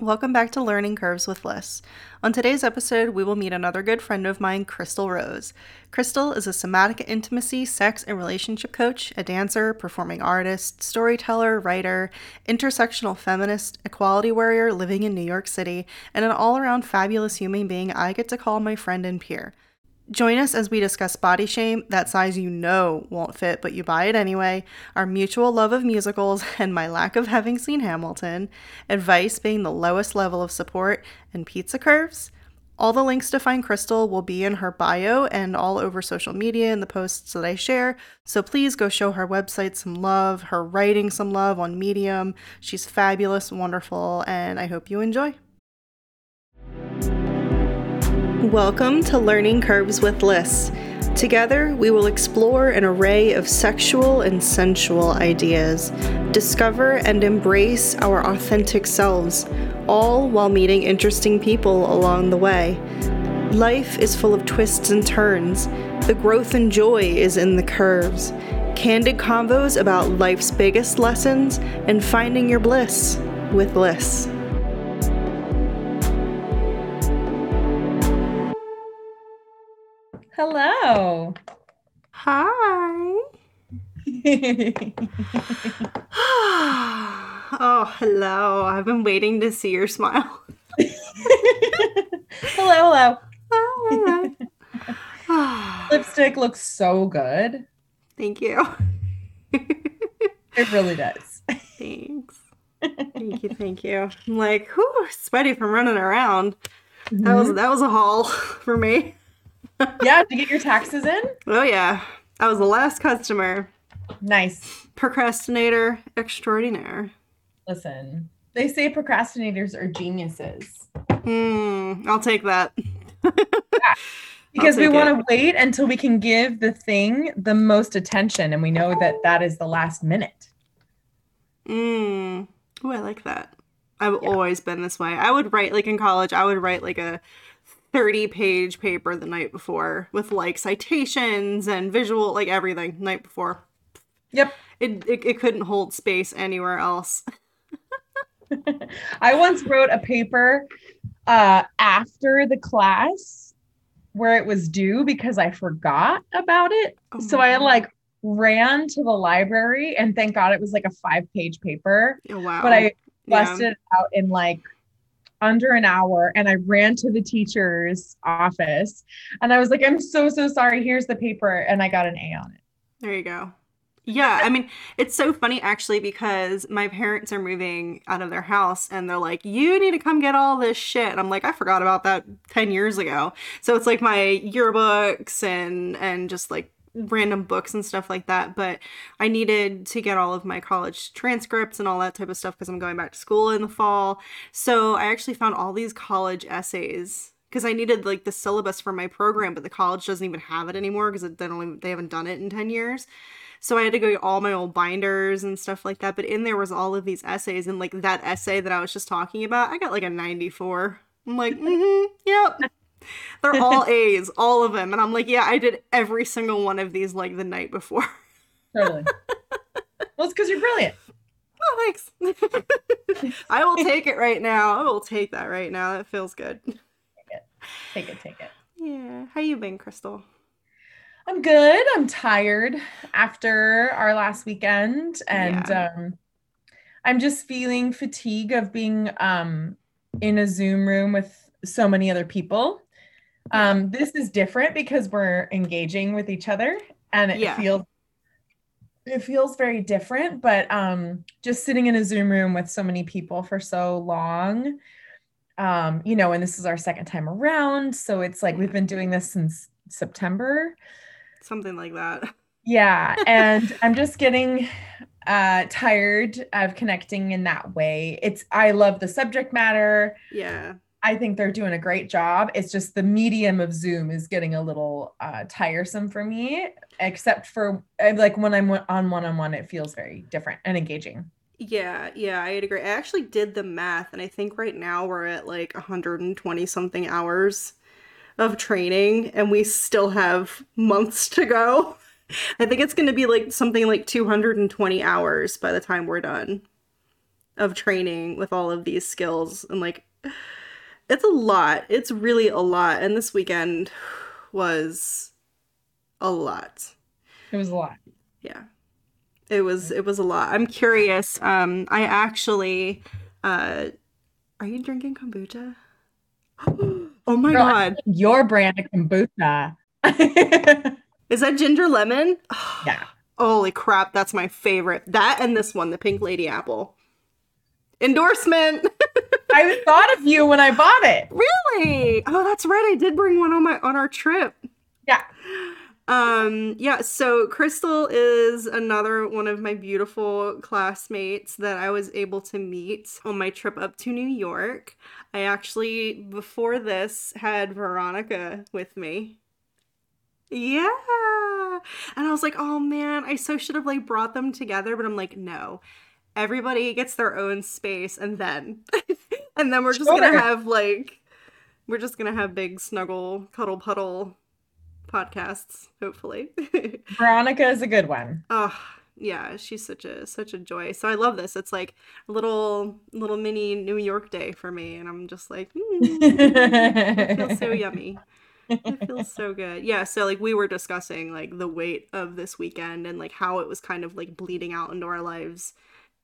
Welcome back to Learning Curves with Liz. On today's episode, we will meet another good friend of mine, Crystal Rose. Crystal is a somatic intimacy, sex, and relationship coach, a dancer, performing artist, storyteller, writer, intersectional feminist, equality warrior living in New York City, and an all around fabulous human being I get to call my friend and peer. Join us as we discuss body shame, that size you know won't fit, but you buy it anyway, our mutual love of musicals, and my lack of having seen Hamilton, advice being the lowest level of support, and pizza curves. All the links to find Crystal will be in her bio and all over social media in the posts that I share. So please go show her website some love, her writing some love on Medium. She's fabulous, wonderful, and I hope you enjoy. Welcome to Learning Curves with Liz. Together, we will explore an array of sexual and sensual ideas, discover and embrace our authentic selves, all while meeting interesting people along the way. Life is full of twists and turns. The growth and joy is in the curves. Candid convos about life's biggest lessons and finding your bliss with Liz. Hello. Hi. oh, hello. I've been waiting to see your smile. hello, hello. Lipstick looks so good. Thank you. it really does. Thanks. Thank you, thank you. I'm like, whew, sweaty from running around. Mm-hmm. That was that was a haul for me yeah, to get your taxes in? Oh yeah. I was the last customer. Nice. Procrastinator extraordinaire. Listen, they say procrastinators are geniuses. Hmm, I'll take that. yeah. Because we want to wait until we can give the thing the most attention, and we know that that is the last minute. Oh, I like that. I've yeah. always been this way. I would write like in college. I would write like a 30 page paper the night before with like citations and visual like everything night before. Yep. It, it, it couldn't hold space anywhere else. I once wrote a paper uh, after the class where it was due because i forgot about it. Oh so i like ran to the library and thank god it was like a five page paper. Oh, wow. But i busted yeah. it out in like under an hour and I ran to the teacher's office and I was like, I'm so, so sorry. Here's the paper. And I got an A on it. There you go. Yeah, I mean, it's so funny actually because my parents are moving out of their house and they're like, "You need to come get all this shit." And I'm like, "I forgot about that 10 years ago." So it's like my yearbooks and and just like random books and stuff like that, but I needed to get all of my college transcripts and all that type of stuff because I'm going back to school in the fall. So I actually found all these college essays because I needed like the syllabus for my program, but the college doesn't even have it anymore because they don't even, they haven't done it in 10 years. So I had to go get all my old binders and stuff like that. But in there was all of these essays, and like that essay that I was just talking about, I got like a 94. I'm like, mm-hmm, yep. They're all A's, all of them. And I'm like, yeah, I did every single one of these like the night before. totally. Well, it's because you're brilliant. Oh, thanks. I will take it right now. I will take that right now. That feels good. Take it. Take it. Take it. Yeah. How you been, Crystal? I'm good. I'm tired after our last weekend and yeah. um I'm just feeling fatigue of being um in a Zoom room with so many other people. Um, this is different because we're engaging with each other and it yeah. feels it feels very different, but um just sitting in a Zoom room with so many people for so long. Um, you know, and this is our second time around. So it's like we've been doing this since September. Something like that. Yeah. And I'm just getting uh tired of connecting in that way. It's I love the subject matter. Yeah. I think they're doing a great job. It's just the medium of Zoom is getting a little uh, tiresome for me, except for uh, like when I'm on one on one, it feels very different and engaging. Yeah, yeah, I agree. I actually did the math, and I think right now we're at like 120 something hours of training, and we still have months to go. I think it's going to be like something like 220 hours by the time we're done of training with all of these skills and like it's a lot. It's really a lot. And this weekend was a lot. It was a lot. Yeah. It was it was a lot. I'm curious. Um I actually uh are you drinking kombucha? oh my Girl, god. Your brand of kombucha. Is that ginger lemon? yeah. Holy crap, that's my favorite. That and this one, the pink lady apple. Endorsement. I thought of you when I bought it. Really? Oh, that's right. I did bring one on my on our trip. Yeah. Um, yeah, so Crystal is another one of my beautiful classmates that I was able to meet on my trip up to New York. I actually, before this, had Veronica with me. Yeah. And I was like, oh man, I so should have like brought them together, but I'm like, no. Everybody gets their own space and then and then we're just sure. gonna have like we're just gonna have big snuggle cuddle puddle podcasts, hopefully. Veronica is a good one. Oh, yeah, she's such a such a joy. So I love this. It's like a little little mini New York day for me, and I'm just like, mm, it feels so yummy. It feels so good. Yeah, so like we were discussing like the weight of this weekend and like how it was kind of like bleeding out into our lives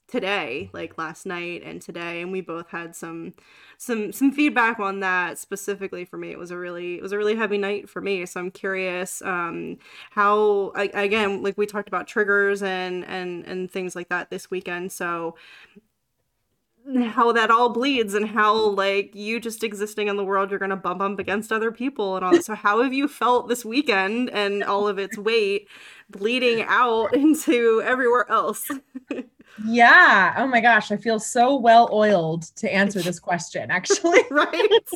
today like last night and today and we both had some some some feedback on that. Specifically for me it was a really it was a really heavy night for me so i'm curious um how I, again like we talked about triggers and and and things like that this weekend so how that all bleeds and how like you just existing in the world you're gonna bump up against other people and all so how have you felt this weekend and all of its weight bleeding out into everywhere else Yeah. Oh my gosh. I feel so well oiled to answer this question, actually. right.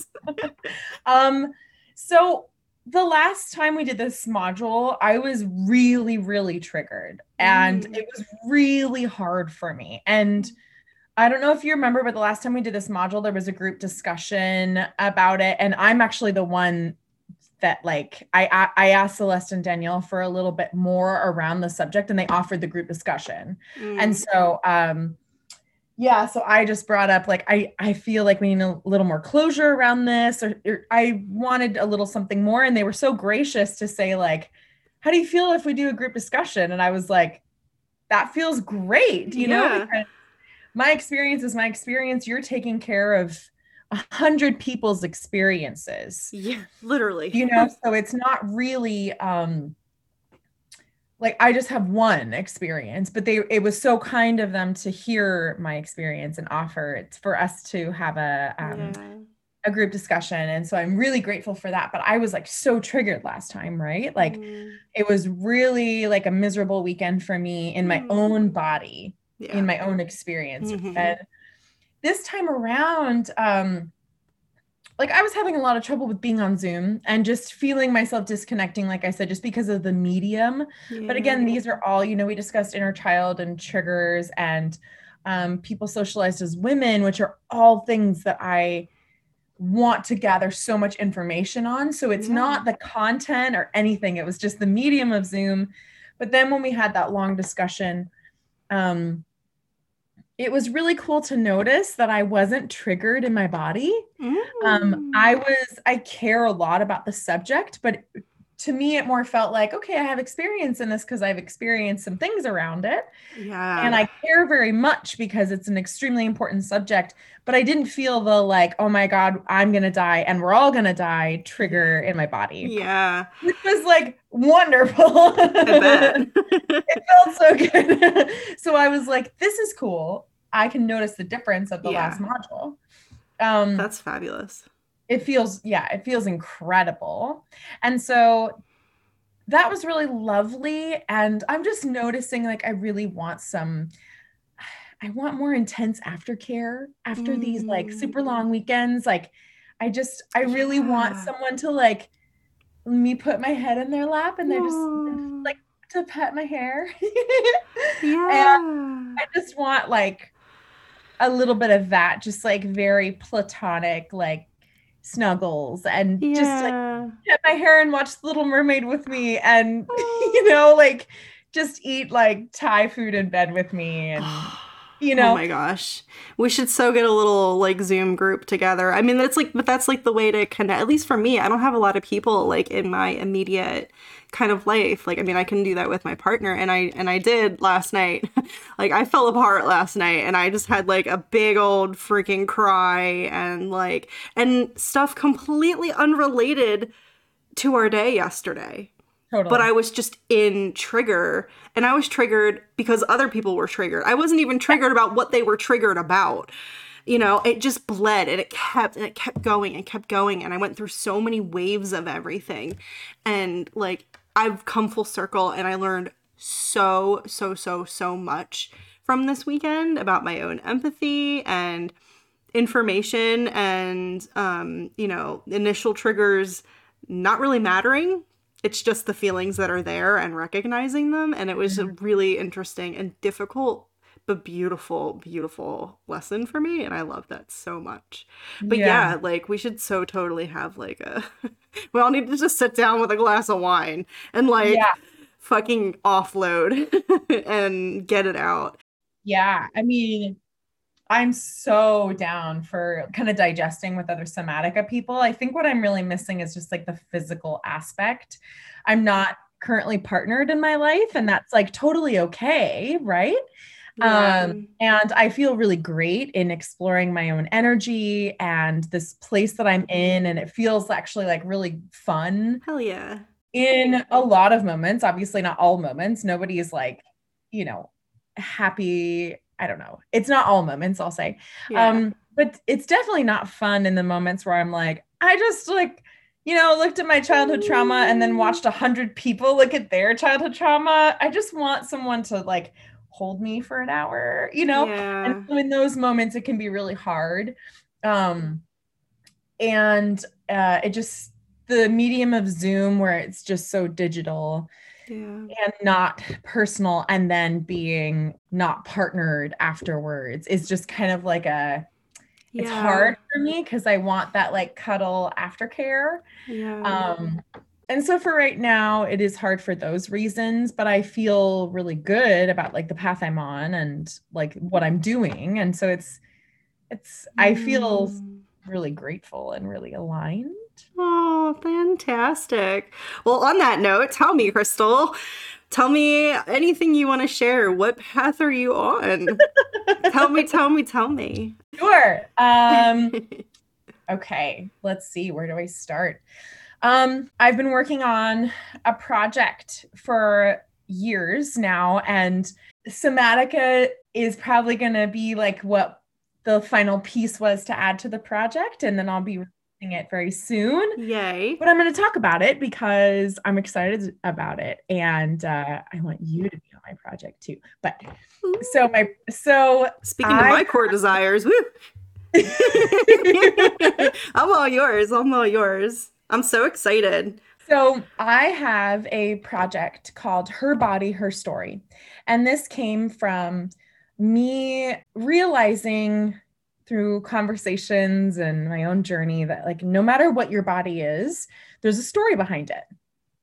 um, so the last time we did this module, I was really, really triggered and mm. it was really hard for me. And I don't know if you remember, but the last time we did this module, there was a group discussion about it. And I'm actually the one that like I I asked Celeste and Danielle for a little bit more around the subject and they offered the group discussion. Mm. And so um yeah, so I just brought up like I I feel like we need a little more closure around this or, or I wanted a little something more and they were so gracious to say like how do you feel if we do a group discussion and I was like that feels great, you yeah. know? Because my experience is my experience. You're taking care of a hundred people's experiences. Yeah, literally. You know, so it's not really um like I just have one experience, but they it was so kind of them to hear my experience and offer it for us to have a um yeah. a group discussion. And so I'm really grateful for that. But I was like so triggered last time, right? Like mm. it was really like a miserable weekend for me in my mm. own body, yeah. in my own experience. Mm-hmm. And this time around, um, like I was having a lot of trouble with being on Zoom and just feeling myself disconnecting, like I said, just because of the medium. Yeah. But again, these are all, you know, we discussed inner child and triggers and um, people socialized as women, which are all things that I want to gather so much information on. So it's yeah. not the content or anything, it was just the medium of Zoom. But then when we had that long discussion, um, it was really cool to notice that I wasn't triggered in my body. Mm. Um, I was, I care a lot about the subject, but to me, it more felt like, okay, I have experience in this because I've experienced some things around it. Yeah. And I care very much because it's an extremely important subject, but I didn't feel the like, oh my God, I'm going to die and we're all going to die trigger in my body. Yeah. Which was like wonderful. it felt so good. so I was like, this is cool. I can notice the difference of the yeah. last module. Um, That's fabulous. It feels, yeah, it feels incredible. And so that was really lovely. And I'm just noticing like I really want some, I want more intense aftercare after mm. these like super mm. long weekends. Like, I just, I really yeah. want someone to like, me put my head in their lap and they're just like to pet my hair. yeah. And I just want like a little bit of that, just like very platonic, like snuggles and yeah. just like get my hair and watch Little Mermaid with me and you oh. know, like just eat like Thai food in bed with me and you oh know? oh my gosh. We should so get a little like zoom group together. I mean that's like but that's like the way to connect at least for me i don't have a lot of people like in my immediate kind of life. Like i mean i can do that with my partner and i and i did last night. Like i fell apart last night and i just had like a big old freaking cry and like and stuff completely unrelated to our day yesterday Totally. But I was just in trigger and I was triggered because other people were triggered. I wasn't even triggered about what they were triggered about. You know, it just bled and it kept and it kept going and kept going and I went through so many waves of everything. And like I've come full circle and I learned so so so so much from this weekend about my own empathy and information and um you know, initial triggers not really mattering it's just the feelings that are there and recognizing them and it was a mm-hmm. really interesting and difficult but beautiful beautiful lesson for me and i love that so much but yeah, yeah like we should so totally have like a we all need to just sit down with a glass of wine and like yeah. fucking offload and get it out yeah i mean I'm so down for kind of digesting with other somatica people. I think what I'm really missing is just like the physical aspect. I'm not currently partnered in my life, and that's like totally okay, right? Yeah. Um, and I feel really great in exploring my own energy and this place that I'm in, and it feels actually like really fun. Hell yeah. In a lot of moments, obviously not all moments. Nobody is like, you know, happy I don't know. It's not all moments, I'll say. Yeah. Um, but it's definitely not fun in the moments where I'm like, I just like, you know, looked at my childhood trauma and then watched a hundred people look at their childhood trauma. I just want someone to like hold me for an hour, you know? Yeah. And so in those moments, it can be really hard. Um, and uh, it just, the medium of Zoom where it's just so digital yeah. and not personal and then being not partnered afterwards is just kind of like a yeah. it's hard for me because I want that like cuddle aftercare. Yeah. Um and so for right now it is hard for those reasons but i feel really good about like the path i'm on and like what i'm doing and so it's it's i feel mm. really grateful and really aligned Oh, fantastic. Well, on that note, tell me, Crystal, tell me anything you want to share. What path are you on? tell me, tell me, tell me. Sure. Um, okay, let's see. Where do I start? Um, I've been working on a project for years now, and Somatica is probably going to be like what the final piece was to add to the project. And then I'll be it very soon. Yay. But I'm going to talk about it because I'm excited about it and uh, I want you to be on my project too. But Ooh. so my so speaking I, of my core desires, woo. I'm all yours. I'm all yours. I'm so excited. So, I have a project called Her Body, Her Story. And this came from me realizing through conversations and my own journey that like no matter what your body is there's a story behind it.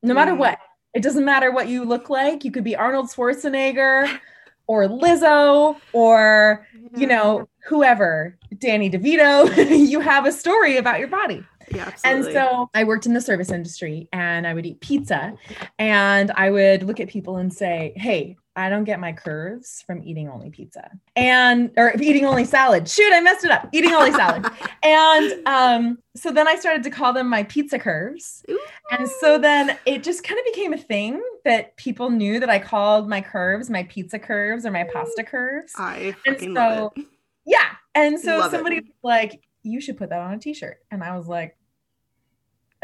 No matter mm. what. It doesn't matter what you look like. You could be arnold schwarzenegger or lizzo or you know whoever. Danny devito. You have a story about your body. Yeah, absolutely. And so I worked in the service industry and I would eat pizza and I would look at people and say, Hey, I don't get my curves from eating only pizza and or eating only salad. Shoot, I messed it up. Eating only salad. and um, so then I started to call them my pizza curves. Ooh. And so then it just kind of became a thing that people knew that I called my curves my pizza curves or my pasta curves. I fucking so, love it. Yeah. And so love somebody it. was like, you should put that on a t-shirt. And I was like,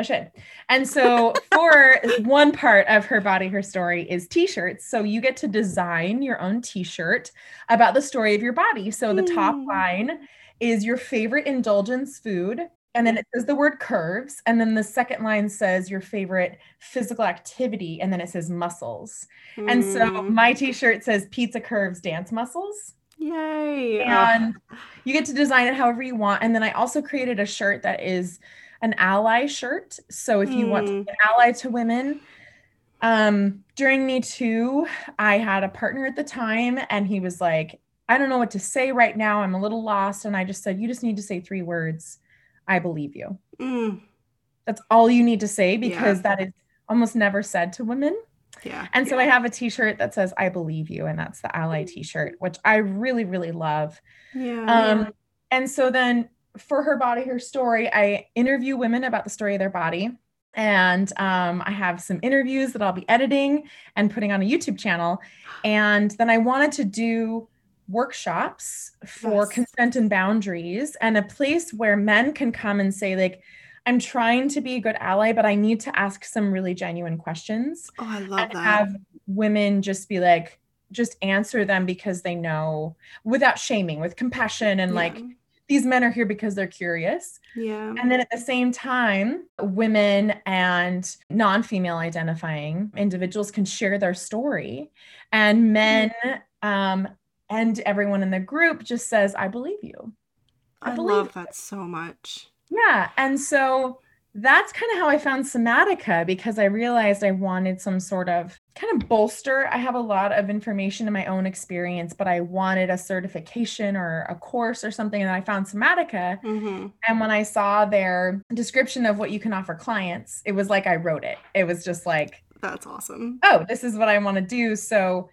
I should. And so for one part of her body, her story is t-shirts. So you get to design your own t-shirt about the story of your body. So the top hmm. line is your favorite indulgence food. And then it says the word curves. And then the second line says your favorite physical activity. And then it says muscles. Mm. And so hmm. my t-shirt says pizza curves dance muscles. Yay. And you get to design it however you want. And then I also created a shirt that is an ally shirt. So if you mm. want to hmm. be an ally to women, um, during Me Too, I had a partner at the time, and he was like, I don't know what to say right now. I'm a little lost. And I just said, You just need to say three words. I believe you. Mm. That's all you need to say because yeah. that is almost never said to women. Yeah. And so yeah. I have a t-shirt that says I believe you and that's the ally t-shirt which I really really love. Yeah. Um and so then for her body her story I interview women about the story of their body and um, I have some interviews that I'll be editing and putting on a YouTube channel. And then I wanted to do workshops for yes. consent and boundaries and a place where men can come and say, like, I'm trying to be a good ally, but I need to ask some really genuine questions. Oh, I love and that. Have women just be like, just answer them because they know without shaming, with compassion and yeah. like, these men are here because they're curious. Yeah. And then at the same time, women and non female identifying individuals can share their story. And men um, and everyone in the group just says, I believe you. I, I believe love that so much. Yeah. And so that's kind of how I found Somatica because I realized I wanted some sort of kind of bolster. I have a lot of information in my own experience, but I wanted a certification or a course or something. And I found Somatica. Mm-hmm. And when I saw their description of what you can offer clients, it was like I wrote it. It was just like, that's awesome. Oh, this is what I want to do. So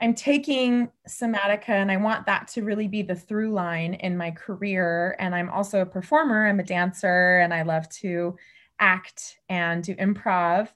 I'm taking somatica and I want that to really be the through line in my career. And I'm also a performer, I'm a dancer, and I love to act and do improv.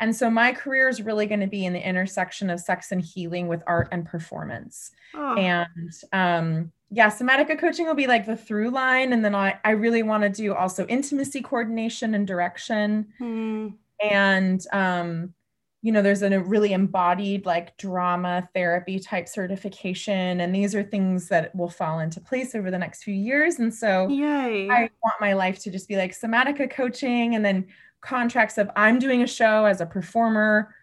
And so my career is really going to be in the intersection of sex and healing with art and performance. Oh. And um, yeah, somatica coaching will be like the through line. And then I, I really want to do also intimacy coordination and direction. Mm. And um, you know there's a really embodied like drama therapy type certification and these are things that will fall into place over the next few years and so Yay. i want my life to just be like somatica coaching and then contracts of i'm doing a show as a performer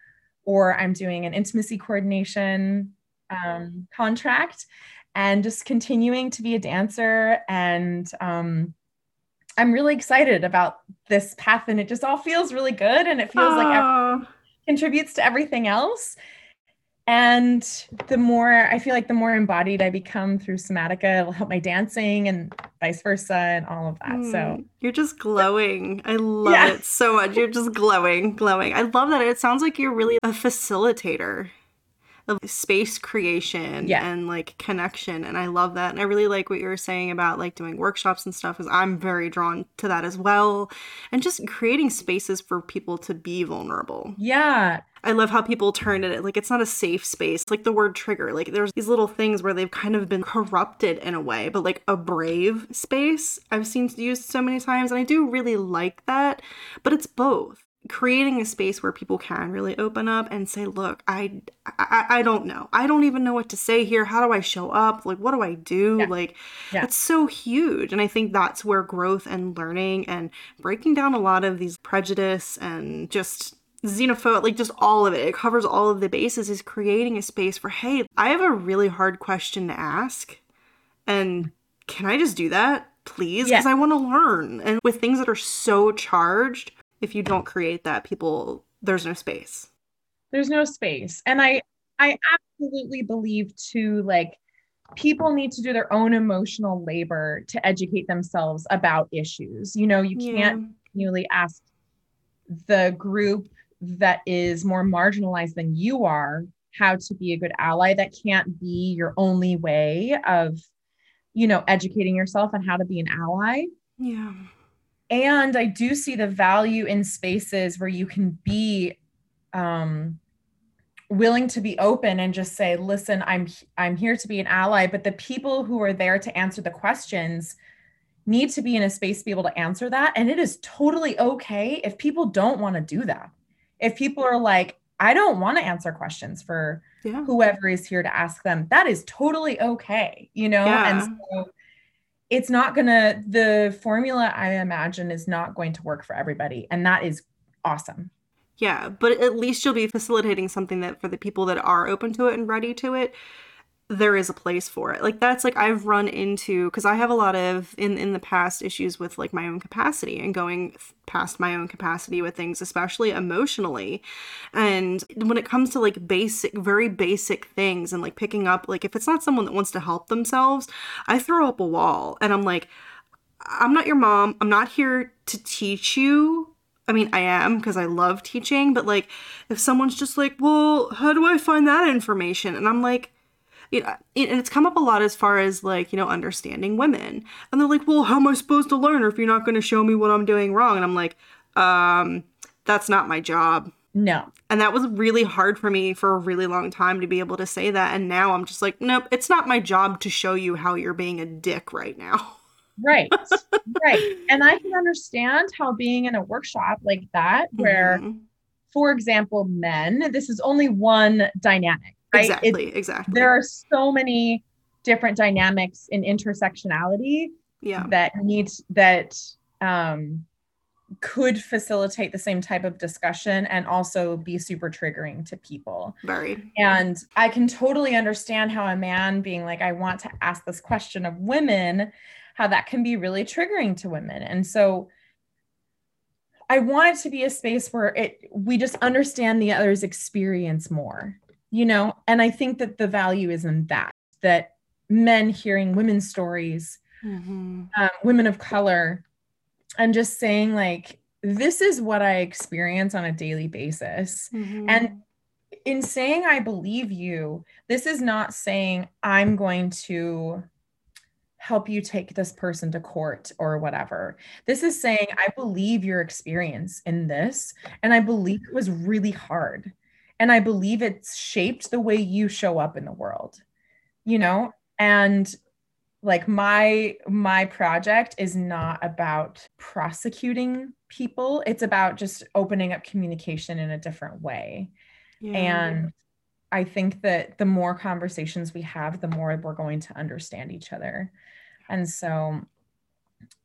or i'm doing an intimacy coordination um, contract and just continuing to be a dancer and um, i'm really excited about this path and it just all feels really good and it feels like contributes to everything else. And the more I feel like the more embodied I become through somatica, it'll help my dancing and vice versa and all of that. Mm, so you're just glowing. I love yeah. it so much. You're just glowing, glowing. I love that. It sounds like you're really a facilitator of space creation yeah. and like connection and i love that and i really like what you were saying about like doing workshops and stuff because i'm very drawn to that as well and just creating spaces for people to be vulnerable yeah I love how people turn it like it's not a safe space. Like the word trigger, like there's these little things where they've kind of been corrupted in a way, but like a brave space I've seen used so many times. And I do really like that, but it's both creating a space where people can really open up and say look I, I i don't know i don't even know what to say here how do i show up like what do i do yeah. like yeah. it's so huge and i think that's where growth and learning and breaking down a lot of these prejudice and just xenophobe like just all of it. It covers all of the bases. Is creating a space for hey i have a really hard question to ask and can i just do that please? Because yeah. i want to learn. And with things that are so charged if you don't create that people there's no space. There's no space. And i i absolutely believe too like people need to do their own emotional labor to educate themselves about issues. You know you can't yeah. continually ask the group that is more marginalized than you are how to be a good ally that can't be your only way of you know educating yourself on how to be an ally. Yeah. And i do see the value in spaces where you can be um, willing to be open and just say listen i'm i'm here to be an ally but the people who are there to answer the questions need to be in a space to be able to answer that. And it is totally okay if people don't want to do that if people are like i don't want to answer questions for yeah. whoever is here to ask them that is totally okay you know yeah. and so it's not gonna the formula i imagine is not going to work for everybody and that is awesome yeah but at least you'll be facilitating something that for the people that are open to it and ready to it there is a place for it. Like that's like I've run into because I have a lot of in in the past issues with like my own capacity and going past my own capacity with things, especially emotionally. And when it comes to like basic, very basic things and like picking up, like if it's not someone that wants to help themselves, I throw up a wall and I'm like, I'm not your mom. I'm not here to teach you I mean, I am because I love teaching, but like if someone's just like, well, how do I find that information? And I'm like, you know, and it's come up a lot as far as like, you know, understanding women. And they're like, well, how am I supposed to learn if you're not going to show me what I'm doing wrong? And I'm like, um, that's not my job. No. And that was really hard for me for a really long time to be able to say that. And now I'm just like, nope, it's not my job to show you how you're being a dick right now. Right. right. And I can understand how being in a workshop like that, where, mm-hmm. for example, men, this is only one dynamic Right? Exactly, exactly. There are so many different dynamics in intersectionality yeah. that needs that um, could facilitate the same type of discussion and also be super triggering to people. Very. And I can totally understand how a man being like, I want to ask this question of women, how that can be really triggering to women. And so I want it to be a space where it we just understand the other's experience more you know and i think that the value is in that that men hearing women's stories mm-hmm. um, women of color and just saying like this is what i experience on a daily basis mm-hmm. and in saying i believe you this is not saying i'm going to help you take this person to court or whatever. This is saying, I believe your experience in this, and I believe it was really hard and i believe it's shaped the way you show up in the world you know? And like my my project is not about prosecuting people. It's about just opening up communication in a different way. Yeah. and i think that the more conversations we have the more we're going to understand each other. And so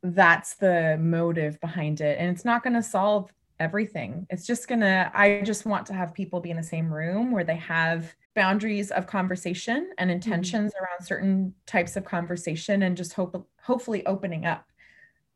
that's the motive behind it. And it's not going to solve everything. It's just gonna, I just want to have people be in the same room where they have boundaries of conversation and mm-hmm. intentions mm-hmm. around certain types of conversation and just hope hopefully opening up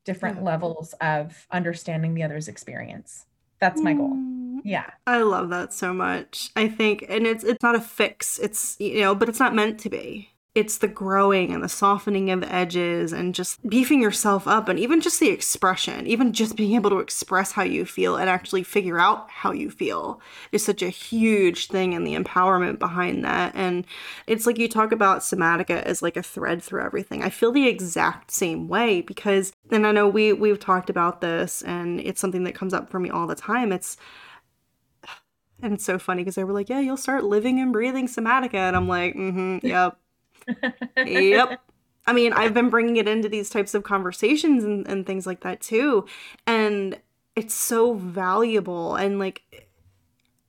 different yeah. levels of understanding the other's experience. That's my goal. Mm. Yeah. I love that so much. I think and it's it's not a fix. It's you know, but it's not meant to be it's the growing and the softening of the edges and just beefing yourself up and even just the expression even just being able to express how you feel and actually figure out how you feel is such a huge thing and the empowerment behind that. And it's like you talk about somatica as like a thread through everything. I feel the exact same way because and i know we we've talked about this and it's something that comes up for me all the time. It's and it's so funny because they were like, yeah, you'll start living and breathing somatica. And I'm like, mm-hmm, yep, yep. I mean, I've been bringing it into these types of conversations and, and things like that too. And it's so valuable. And like,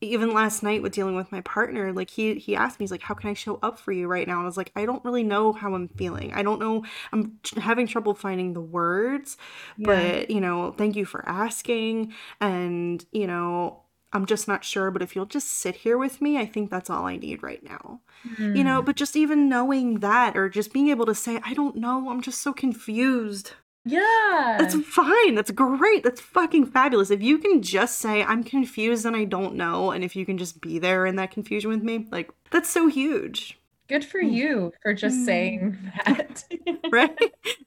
even last night with dealing with my partner, like he he asked me, he's like, "How can I show up for you right now?" And I was like, "I don't really know how I'm feeling. I don't know. I'm having trouble finding the words, yeah. but you know, thank you for asking." And you know, I'm just not sure, but if you'll just sit here with me, I think that's all I need right now. Mm. You know, hmm. but just even knowing that or just being able to say, I don't know, I'm just so confused. Yeah. That's fine. That's great. That's fucking fabulous. If you can just say, I'm confused and I don't know, and if you can just be there in that confusion with me, like, that's so huge. Good for mm. you for just mm. saying that. right?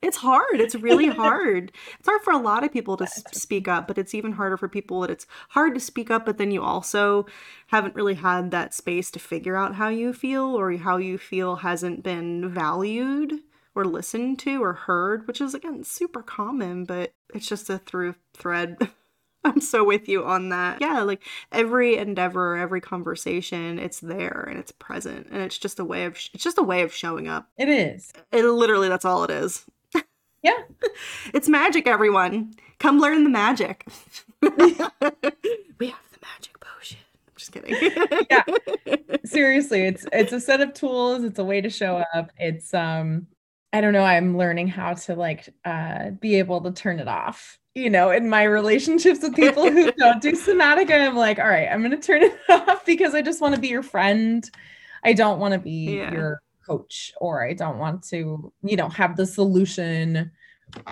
It's hard. It's really hard. It's hard for a lot of people to speak up, but it's even harder for people that it's hard to speak up, but then you also haven't really had that space to figure out how you feel or how you feel hasn't been valued or listened to or heard, which is again super common, but it's just a through thread I'm so with you on that. Yeah, like every endeavor, every conversation, it's there and it's present and it's just a way of sh- it's just a way of showing up. It is. It literally that's all it is. Yeah. it's magic everyone. Come learn the magic. we have the magic potion. I'm just kidding. yeah. Seriously, it's it's a set of tools, it's a way to show up. It's um I don't know, I'm learning how to like uh be able to turn it off you know, in my relationships with people who don't do somatic, I'm like, all right, I'm going to turn it off because I just want to be your friend. I don't want to be yeah. your coach or I don't want to, you know, have the solution,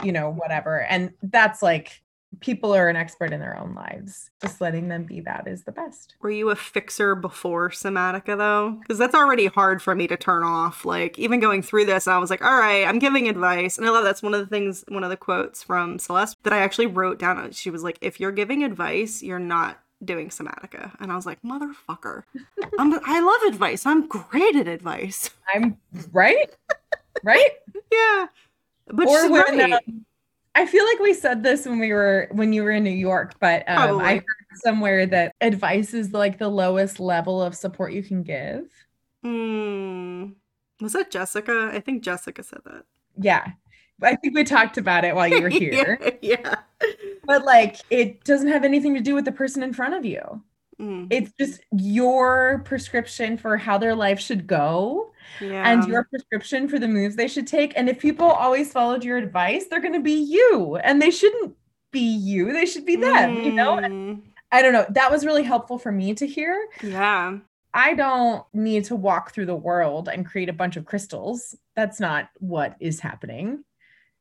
you know, whatever. And that's like people are an expert in their own lives. Just letting them be that is the best. Were you a fixer before Somatica though? Because that's already hard for me to turn off. Like even going through this, and I was like, all right, I'm giving advice. And I love that's one of the things, one of the quotes from Celeste that I actually wrote down. She was like, if you're giving advice, you're not doing Somatica. And I was like, motherfucker. I'm, I love advice. I'm great at advice. I'm right. Right? yeah. But or when, right. um, I feel like we said this when we were when you were in New York, but um, I heard somewhere that advice is like the lowest level of support you can give. Mm. Was that Jessica? I think Jessica said that. Yeah. I think we talked about it while you were here. yeah, yeah. But like it doesn't have anything to do with the person in front of you. Mm. It's just your prescription for how their life should go yeah. and your prescription for the moves they should take. And if people always followed your advice, they're going to be you and they shouldn't be you. They should be them, mm. you know? Mm. I don't know. That was really helpful for me to hear. Yeah. I don't need to walk through the world and create a bunch of crystals. That's not what is happening.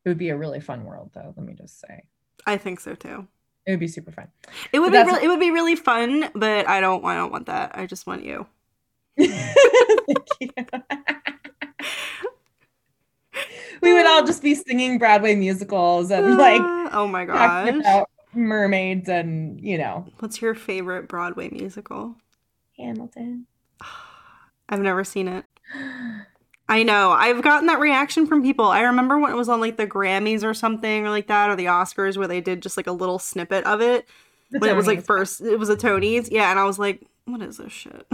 It would be a really fun world though, let me just say. I think so too. It would be super fun. It would but be really, it would be really fun, but I don't I don't want that. I just want you. you. we would all just be singing Broadway musicals and like oh my gosh. mermaids and you know. What's your favorite Broadway musical? Hamilton. I've never seen it. I know. I've gotten that reaction from people. I remember when it was on like the Grammys or something or like that or the Oscars where they did just like a little snippet of it. The when Tonys. it was like first it was a Tonys. Yeah, and I was like, what is this shit?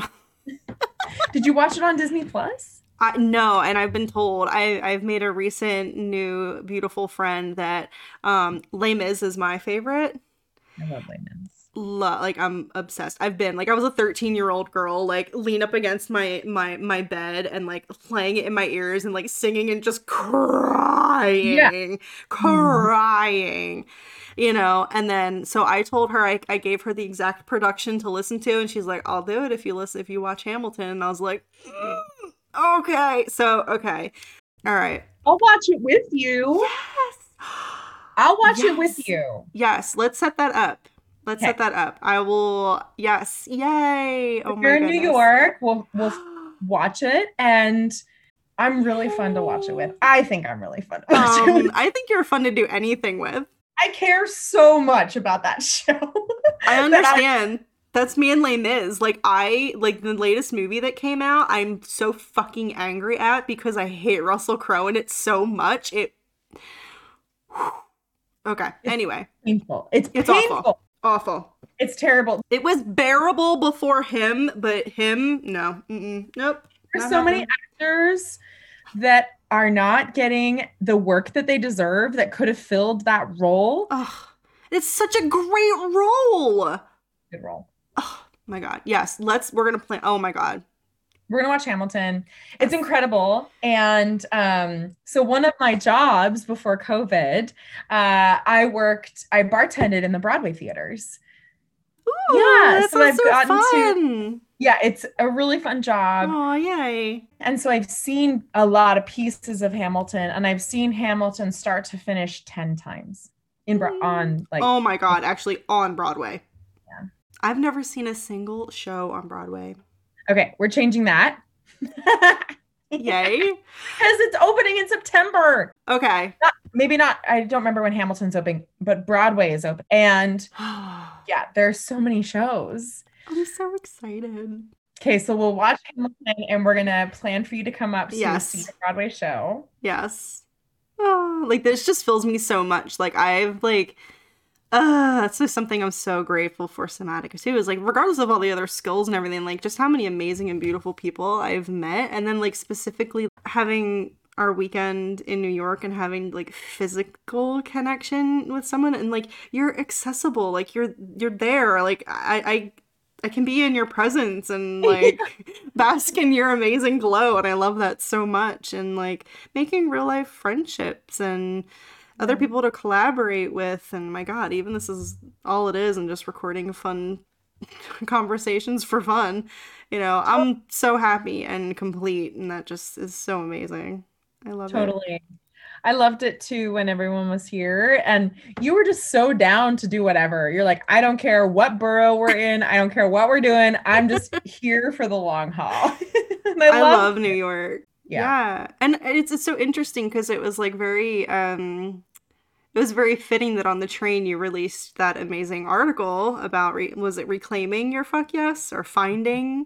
did you watch it on Disney Plus? I, no, and I've been told I I've made a recent new beautiful friend that um Les Mis is my favorite. I love Les Mis lo- like I'm obsessed. I've been like I was a 13 year old girl, like lean up against my my my bed and like playing it in my ears and like singing and just crying, yeah. crying. Mm. You know, and then so I told her I, I gave her the exact production to listen to, and she's like, "I'll do it if you listen if you watch Hamilton." And I was like, mm, "Okay, so okay, all right, I'll watch it with you." Yes, I'll watch yes. it with you. Yes, let's set that up. Let's okay. set that up. I will. Yes. Yay. Oh if you're in goodness. New York, we'll we'll watch it, and I'm really fun to watch it with. I think I'm really fun. To watch um, it with. I think you're fun to do anything with. I care so much about that show. I understand. I, that's me and Les Mis. Like I like the latest movie that came out. I'm so fucking angry at because I hate Russell Crowe and it so much. It. Okay. It's anyway, painful. It's, it's painful. Awful. Awful. It's terrible. It was bearable before him, but him, no. Mm-mm. Nope. There's so many actors that are not getting the work that they deserve that could have filled that role. Oh, it's such a great role. Good role. Oh my god. Yes. Let's we're gonna play. Oh my god we're gonna watch Hamilton. It's incredible. And um, so one of my jobs before COVID, uh, I worked, I bartended in the Broadway theaters. Ooh, yeah, so I've so gotten fun. to. Yeah, it's a really fun job. Oh, yay! And so I've seen a lot of pieces of Hamilton, and I've seen Hamilton start to finish ten times in mm. on like. Oh my god! Actually, on Broadway. Yeah. I've never seen a single show on Broadway. Okay, we're changing that. Yay. Because it's opening in September. Okay. Not, maybe not. I don't remember when Hamilton's opening, but Broadway is open. And oh, yeah, there's so many shows. I'm so excited. Okay, so we'll watch Hamilton and we're going to plan for you to come up to yes. see the Broadway show. Yes. Oh, like this just fills me so much. Like I've like uh, that's just something I'm so grateful for Somatica too. Is like regardless of all the other skills and everything, like just how many amazing and beautiful people I've met, and then like specifically having our weekend in New York and having like physical connection with someone and like you're accessible, like you're you're there, like I I I can be in your presence and like bask in your amazing glow and I love that so much and like making real life friendships and other people to collaborate with and my god even this is all it is and just recording fun conversations for fun. You know, I'm so happy and complete, and that just is so amazing. I love totally. it. Totally. I loved it too when everyone was here and you were just so down to do whatever. You're like, I don't care what borough we're in, I don't care what we're doing. I'm just here for the long haul. I, I love New York. Yeah. yeah. And it's, it's so interesting because it was like very um it was very fitting that on the train you released that amazing article about re- was it reclaiming your fuck yes or finding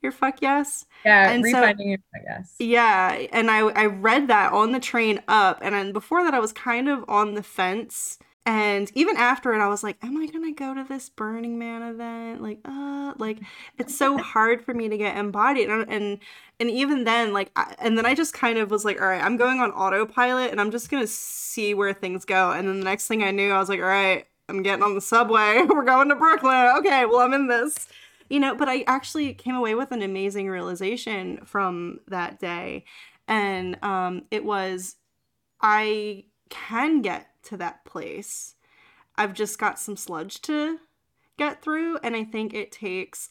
your fuck yes yeah and refinding so, your fuck yes yeah and i i read that on the train up and then before that i was kind of on the fence and even after it i was like am i gonna go to this burning man event? Like uh like it's so hard for me to get embodied and and, and even then like I, and then i just kind of was like all right i'm going on autopilot and i'm just gonna see where things go. And then the next thing i knew i was like all right i'm getting on the subway. We're going to brooklyn. Okay well i'm in this. You know but i actually came away with an amazing realization from that day. And um it was i can get to that place. I've just got some sludge to get through, and I think it takes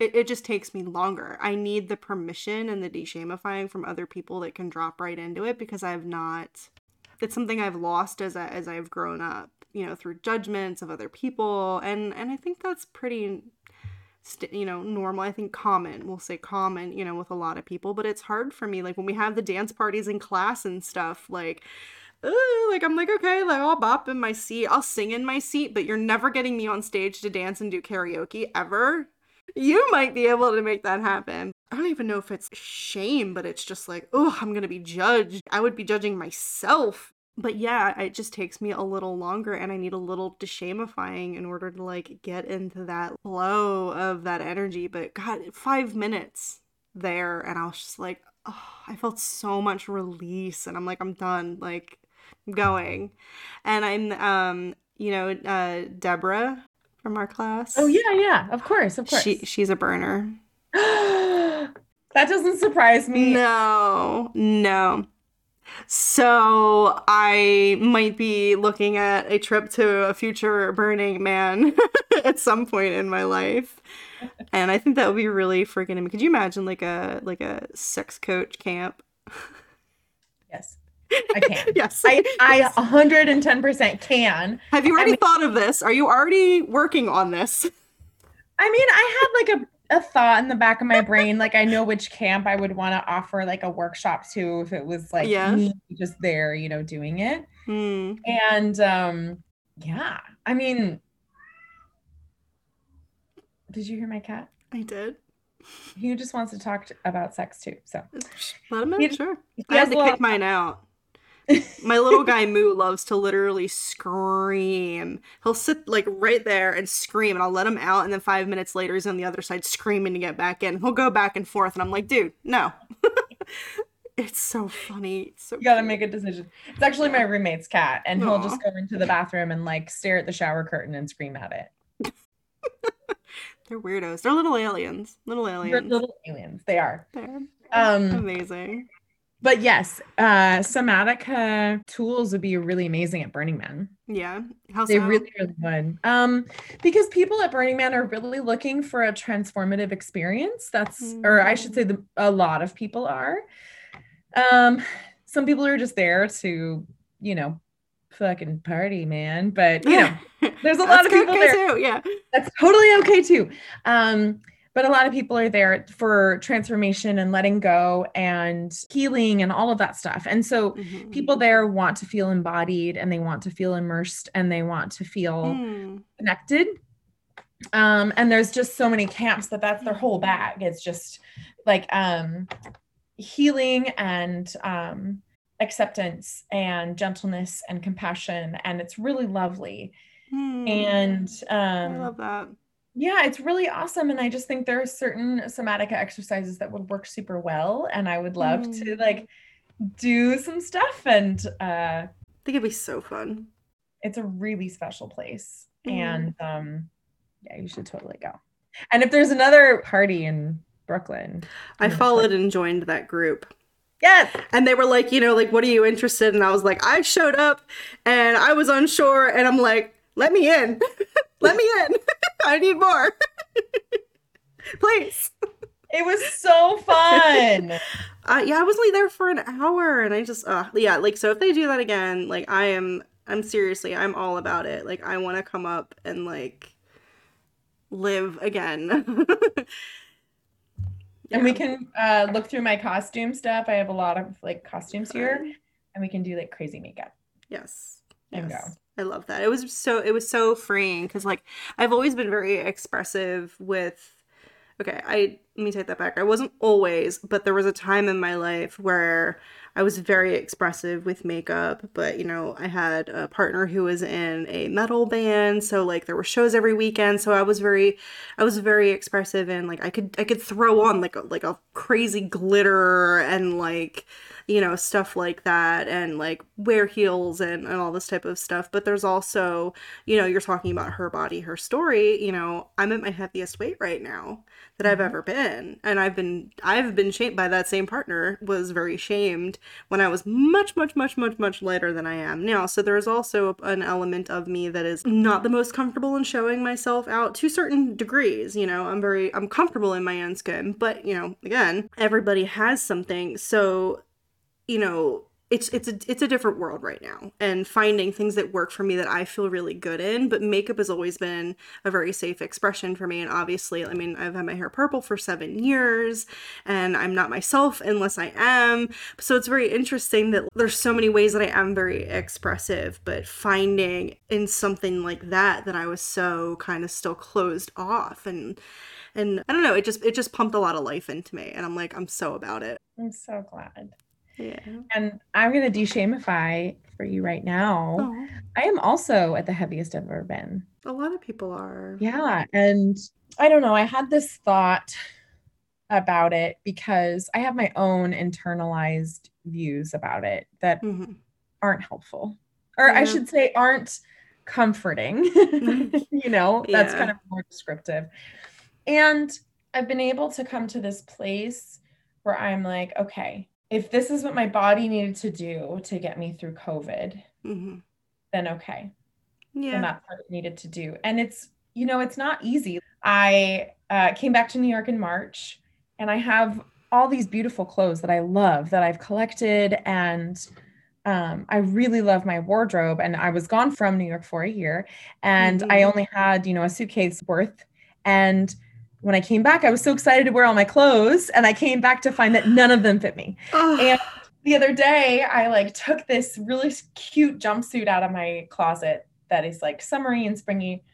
it, it just takes me longer. I need the permission and the deshamifying from other people that can drop right into it because I've not it's something I've lost as I, as I've grown up, you know, through judgments of other people, and and I think that's pretty you know normal i think common we'll say common you know with a lot of people but it's hard for me like when we have the dance parties in class and stuff like like I'm like okay, like I'll bop in my seat, I'll sing in my seat, but you're never getting me on stage to dance and do karaoke ever. You might be able to make that happen. I don't even know if it's shame, but it's just like, oh, I'm gonna be judged. I would be judging myself. But yeah, it just takes me a little longer and I need a little deshamifying in order to like get into that flow of that energy. But God, five minutes there and I was just like, oh, I felt so much release and I'm like, I'm done. Like going. And I'm um you know, uh Deborah from our class. Oh yeah, yeah. Of course, of course. She she's a burner. that doesn't surprise me. No. No. So I might be looking at a trip to a future Burning Man at some point in my life. And I think that would be really freaking Could you imagine like a like a sex coach camp? Yes. I can. yes. I, I 110% can. Have you already I mean, thought of this? Are you already working on this? I mean, I had like a, a thought in the back of my brain. Like, I know which camp I would want to offer like a workshop to if it was like yeah. me just there, you know, doing it. Hmm. And um, yeah, I mean, did you hear my cat? I did. He just wants to talk to, about sex too. So let him in. He, sure. He I had to kick mine out. My little guy Moo loves to literally scream. He'll sit like right there and scream, and I'll let him out, and then five minutes later he's on the other side screaming to get back in. He'll go back and forth, and I'm like, dude, no. it's so funny. It's so you gotta cute. make a decision. It's actually my roommate's cat, and Aww. he'll just go into the bathroom and like stare at the shower curtain and scream at it. They're weirdos. They're little aliens. Little aliens. They're little aliens. They are. They're um, amazing but yes, uh, somatica tools would be really amazing at Burning Man. Yeah, how they so? really, really would. Um, because people at Burning Man are really looking for a transformative experience. That's, mm-hmm. or I should say, the, a lot of people are. Um, some people are just there to, you know, fucking party, man. But you know, there's a lot of people there. Too, yeah, that's totally okay too. Um, but a lot of people are there for transformation and letting go and healing and all of that stuff. And so mm-hmm. people there want to feel embodied and they want to feel immersed and they want to feel mm. connected. Um, and there's just so many camps that that's their whole bag. It's just like um, healing and um, acceptance and gentleness and compassion. And it's really lovely. Mm. And um, I love that yeah, it's really awesome. And I just think there are certain somatica exercises that would work super well. And I would love mm. to like do some stuff. And uh I think it'd be so fun. It's a really special place. Mm. And um yeah, you should totally go. And if there's another party in Brooklyn. I followed and joined that group. Yes. And they were like, you know, like, what are you interested in? And I was like, I showed up and I was unsure. And I'm like, let me in. let me in. I need more. Please. It was so fun. uh, yeah, I was only there for an hour, and I just, uh, yeah, like so. If they do that again, like I am, I'm seriously, I'm all about it. Like I want to come up and like live again. And we can uh, look through my costume stuff. I have a lot of like costumes here, and we can do like crazy makeup. Yes. And yes. go. I love that. It was so it was so freeing because like I've always been very expressive with okay, I let me take that back. I wasn't always, but there was a time in my life where I was very expressive with makeup, but you know, I had a partner who was in a metal band, so like there were shows every weekend, so I was very I was very expressive and like I could I could throw on like a, like a crazy glitter and like you know stuff like that and like wear heels and, and all this type of stuff but there's also you know you're talking about her body her story you know i'm at my heaviest weight right now that I've mm-hmm. ever been. And I've been I've been shamed by that same partner was very shamed when I was much much much much much lighter than I am now. So there's also an element of me that is not the most comfortable in showing myself out to certain degrees, you know. I'm very I'm comfortable in my own skin, but you know, again, everybody has something. So you know, it's it's a it's a different world right now and finding things that work for me that I feel really good in but makeup has always been a very safe expression for me. And obviously I mean I've had my hair purple for 7 years and I'm not myself unless I am. So it's very interesting that there's so many ways that I am very expressive but finding in something like that that I was so kind of still closed off and and I don't know it just it just pumped a lot of life into me and I'm like I'm so about it. I'm so glad yeah. And I'm going to de-shamify for you right now. Oh, I am also at the heaviest I've ever been. a lot of people are. Yeah. And I don't know. I had this thought about it because I have my own internalized views about it that Mhm. aren't helpful, or I should say, aren't comforting. you know, that's Yeah. kind of more descriptive. And I've been able to come to this place where I'm like, okay, if this is what my body needed to do to get me through COVID, Mhm. then okay. Yeah. and that's what it needed to do. And it's, you know, it's not easy. I uh, came back to New York in March and I have all these beautiful clothes that I love that I've collected. And um, I really love my wardrobe. And I was gone from New York for a year and I Mhm. only had, you know, a suitcase worth. And when I came back, I was so excited to wear all my clothes. And I came back to find that none of them fit me. Ugh. And the other day, I like took this really cute jumpsuit out of my closet that is like summery and springy.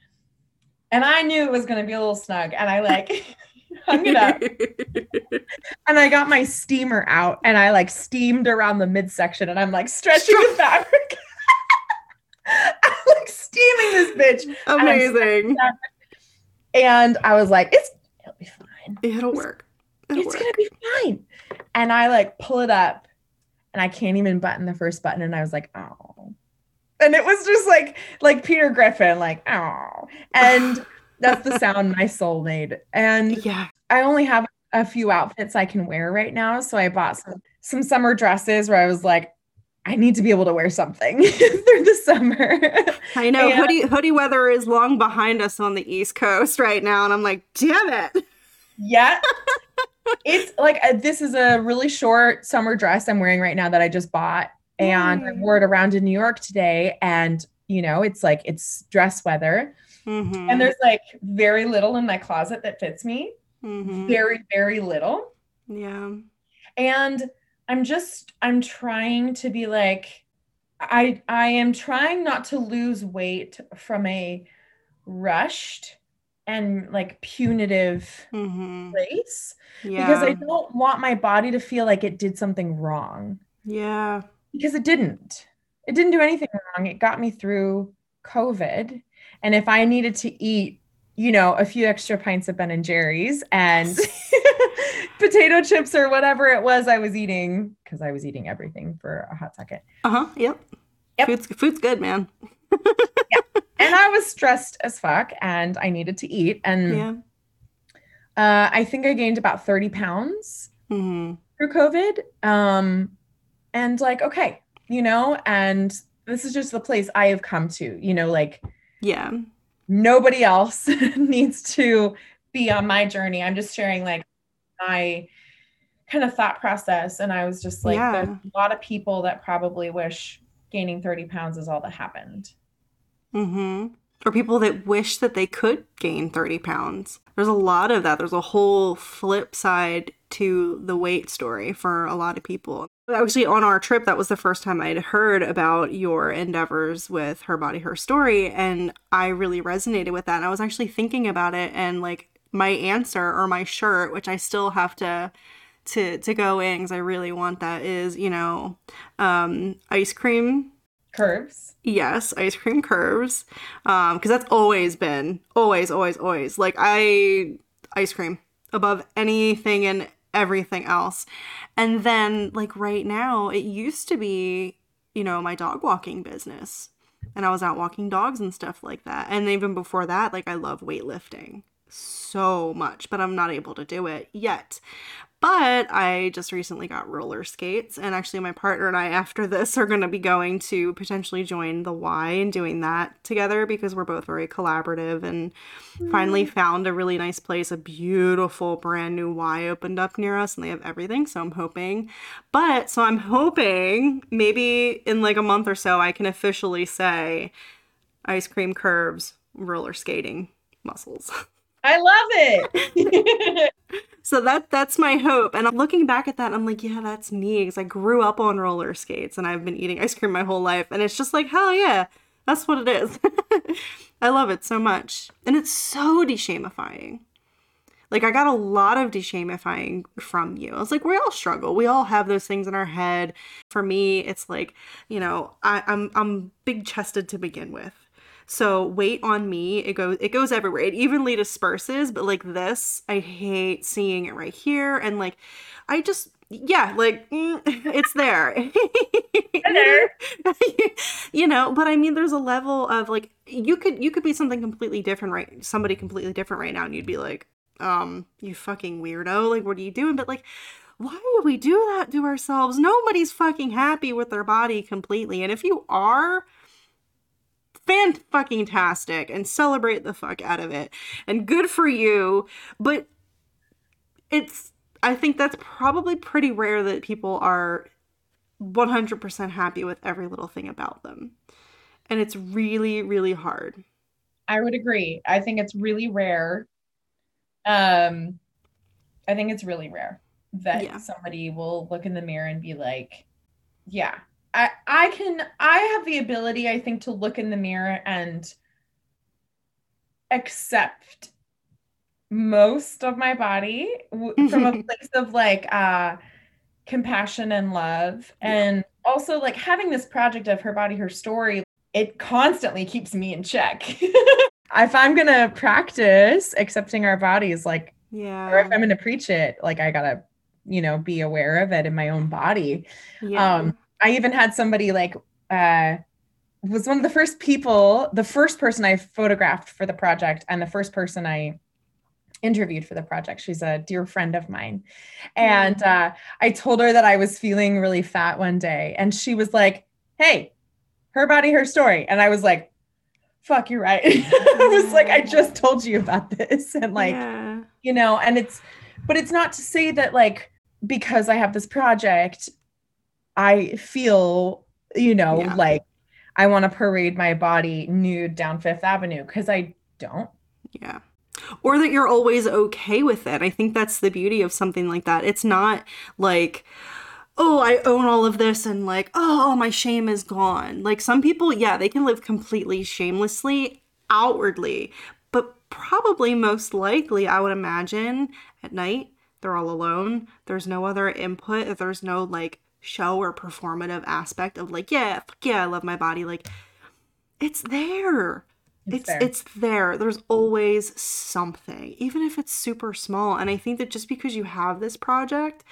And I knew it was going to be a little snug. And I like hung it up and I got my steamer out and I like steamed around the midsection and I'm like stretching the fabric. I'm like steaming this bitch. Amazing. And I was like, it's, fine. It'll work. It'll it's work. gonna be fine. And I like pull it up and I can't even button the first button. And I was like, oh. And it was just like like Peter Griffin, like, oh. And that's the sound my soul made. And Yeah. I only have a few outfits I can wear right now. So I bought some some summer dresses where I was like, I need to be able to wear something through the summer. I know Yeah. hoodie hoodie weather is long behind us on the East Coast right now, and I'm like, damn it. Yeah. it's like uh, this is a really short summer dress I'm wearing right now that I just bought. And I wore it around in New York today. And, you know, it's like it's dress weather. Mhm. And there's like very little in my closet that fits me. Mhm. Very, very little. Yeah. And I'm just, I'm trying to be like, I I am trying not to lose weight from a rushed and like punitive Mhm. place. Yeah. because I don't want my body to feel like it did something wrong yeah. because it didn't. It didn't do anything wrong. It got me through COVID. And if I needed to eat, you know, a few extra pints of Ben and Jerry's and potato chips or whatever it was I was eating, because I was eating everything for a hot second. Uh huh. Yep. Yep. Food's food's good, man. And I was stressed as fuck and I needed to eat. And Yeah. uh, I think I gained about 30 pounds. hmm through COVID. Um, and like, okay, you know, and this is just the place I have come to, you know, like Yeah. nobody else needs to be on my journey. I'm just sharing like my kind of thought process. And I was just like, yeah. there's a lot of people that probably wish gaining 30 pounds is all that happened. Mm-hmm. Or people that wish that they could gain 30 pounds. There's a lot of that. There's a whole flip side to the weight story for a lot of people. Actually, on our trip, that was the first time I'd heard about your endeavors with Her Body, Her Story. And I really resonated with that. And I was actually thinking about it and like my answer or my shirt, which I still have to to to go in because I really want that is you know um, ice cream curves. Yes, ice cream curves. Um, because that's always been always always always like I ice cream above anything and everything else. And then like right now, it used to be you know my dog walking business and I was out walking dogs and stuff like that. And even before that, like I love weightlifting so much, but I'm not able to do it yet. But I just recently got roller skates, and actually, my partner and I, after this, are going to be going to potentially join the Y and doing that together because we're both very collaborative and mm. finally found a really nice place. A beautiful brand new Y opened up near us, and they have everything. So I'm hoping. But so I'm hoping maybe in like a month or so, I can officially say ice cream curves, roller skating muscles. I love it. so that that's my hope. And I'm looking back at that, I'm like, yeah, that's me because I grew up on roller skates and I've been eating ice cream my whole life, and it's just like, hell yeah, that's what it is. I love it so much, and it's so deshamifying. Like I got a lot of deshamifying from you. I was like, we all struggle. We all have those things in our head. For me, it's like, you know, I, I'm I'm big chested to begin with. So weight on me, it goes it goes everywhere. It evenly disperses, but like this, I hate seeing it right here and like I just yeah, like mm, it's there. you know, but I mean there's a level of like you could you could be something completely different right somebody completely different right now and you'd be like, um, you fucking weirdo, like what are you doing? But like why do we do that to ourselves? Nobody's fucking happy with their body completely. And if you are, fan fucking tastic and celebrate the fuck out of it. And good for you, but it's I think that's probably pretty rare that people are 100% happy with every little thing about them. And it's really really hard. I would agree. I think it's really rare. Um I think it's really rare that yeah. somebody will look in the mirror and be like, yeah, I I can I have the ability I think to look in the mirror and accept most of my body w- from a place of like uh compassion and love yeah. and also like having this project of her body her story it constantly keeps me in check if i'm gonna practice accepting our bodies like yeah or if i'm gonna preach it like i gotta you know be aware of it in my own body yeah. um I even had somebody like uh was one of the first people, the first person I photographed for the project and the first person I interviewed for the project. She's a dear friend of mine. And mm-hmm. uh, I told her that I was feeling really fat one day. And she was like, Hey, her body, her story. And I was like, Fuck, you're right. I was like, I just told you about this. And like, yeah. you know, and it's, but it's not to say that like, because I have this project, I feel, you know, yeah. like I want to parade my body nude down Fifth Avenue because I don't. Yeah. Or that you're always okay with it. I think that's the beauty of something like that. It's not like, oh, I own all of this and like, oh, my shame is gone. Like some people, yeah, they can live completely shamelessly outwardly, but probably most likely, I would imagine, at night, they're all alone. There's no other input. There's no like show or performative aspect of like, yeah, fuck yeah, I love my body. Like, it's there. It's it's there. it's there. There's always something, even if it's super small. And I think that just because you have this project,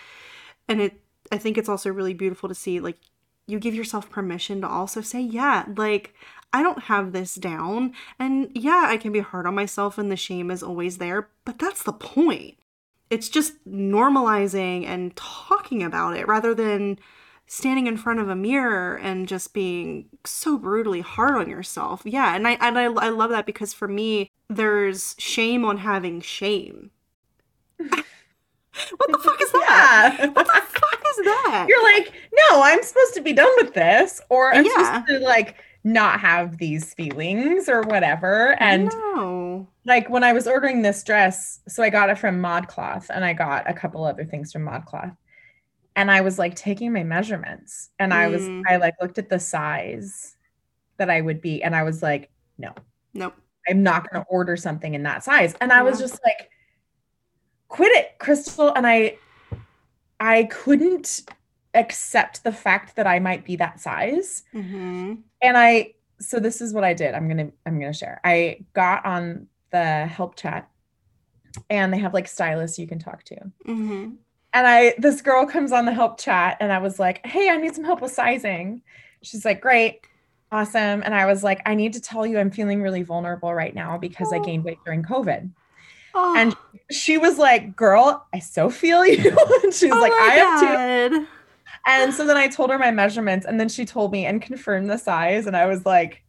and it, I think it's also really beautiful to see like you give yourself permission to also say, yeah, like I don't have this down. And yeah, I can be hard on myself and the shame is always there, but that's the point it's just normalizing and talking about it rather than standing in front of a mirror and just being so brutally hard on yourself. Yeah, and I and I, I love that because for me, there's shame on having shame. what the fuck is that? Yeah. What the fuck is that? You're like, no, I'm supposed to be done with this, or I'm yeah. supposed to like not have these feelings or whatever. And no. like when I was ordering this dress, so I got it from ModCloth and I got a couple other things from ModCloth and I was like taking my measurements and I was mm. I like looked at the size that I would be and I was like, no. Nope. I'm not going to order something in that size. And I was just like quit it, Crystal, and I I couldn't accept the fact that I might be that size. Mm-hmm. And I so this is what I did. I'm going to I'm to share. I got on the help chat and they have like stylists you can talk to. Mm-hmm and I this girl comes on the help chat and I was like, "Hey, I need some help with sizing." She's like, "Great. Awesome." And I was like, "I need to tell you I'm feeling really vulnerable right now because oh. I gained weight during COVID." Oh. And she was like, "Girl, I so feel you." and she's oh like, "I have too." And so then I told her my measurements and then she told me and confirmed the size and I was like,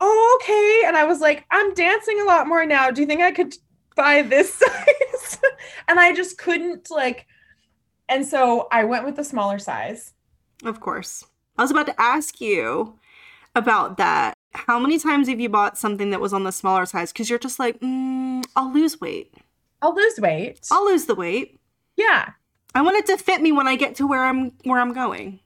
"Oh, okay." And I was like, "I'm dancing a lot more now. Do you think I could buy this size. and I just couldn't like and so I went with the smaller size. Of course. I was about to ask you about that. How many times have you bought something that was on the smaller size cuz you're just like, mm, I'll lose weight. I'll lose weight. I'll lose the weight. Yeah. I want it to fit me when I get to where I'm where I'm going.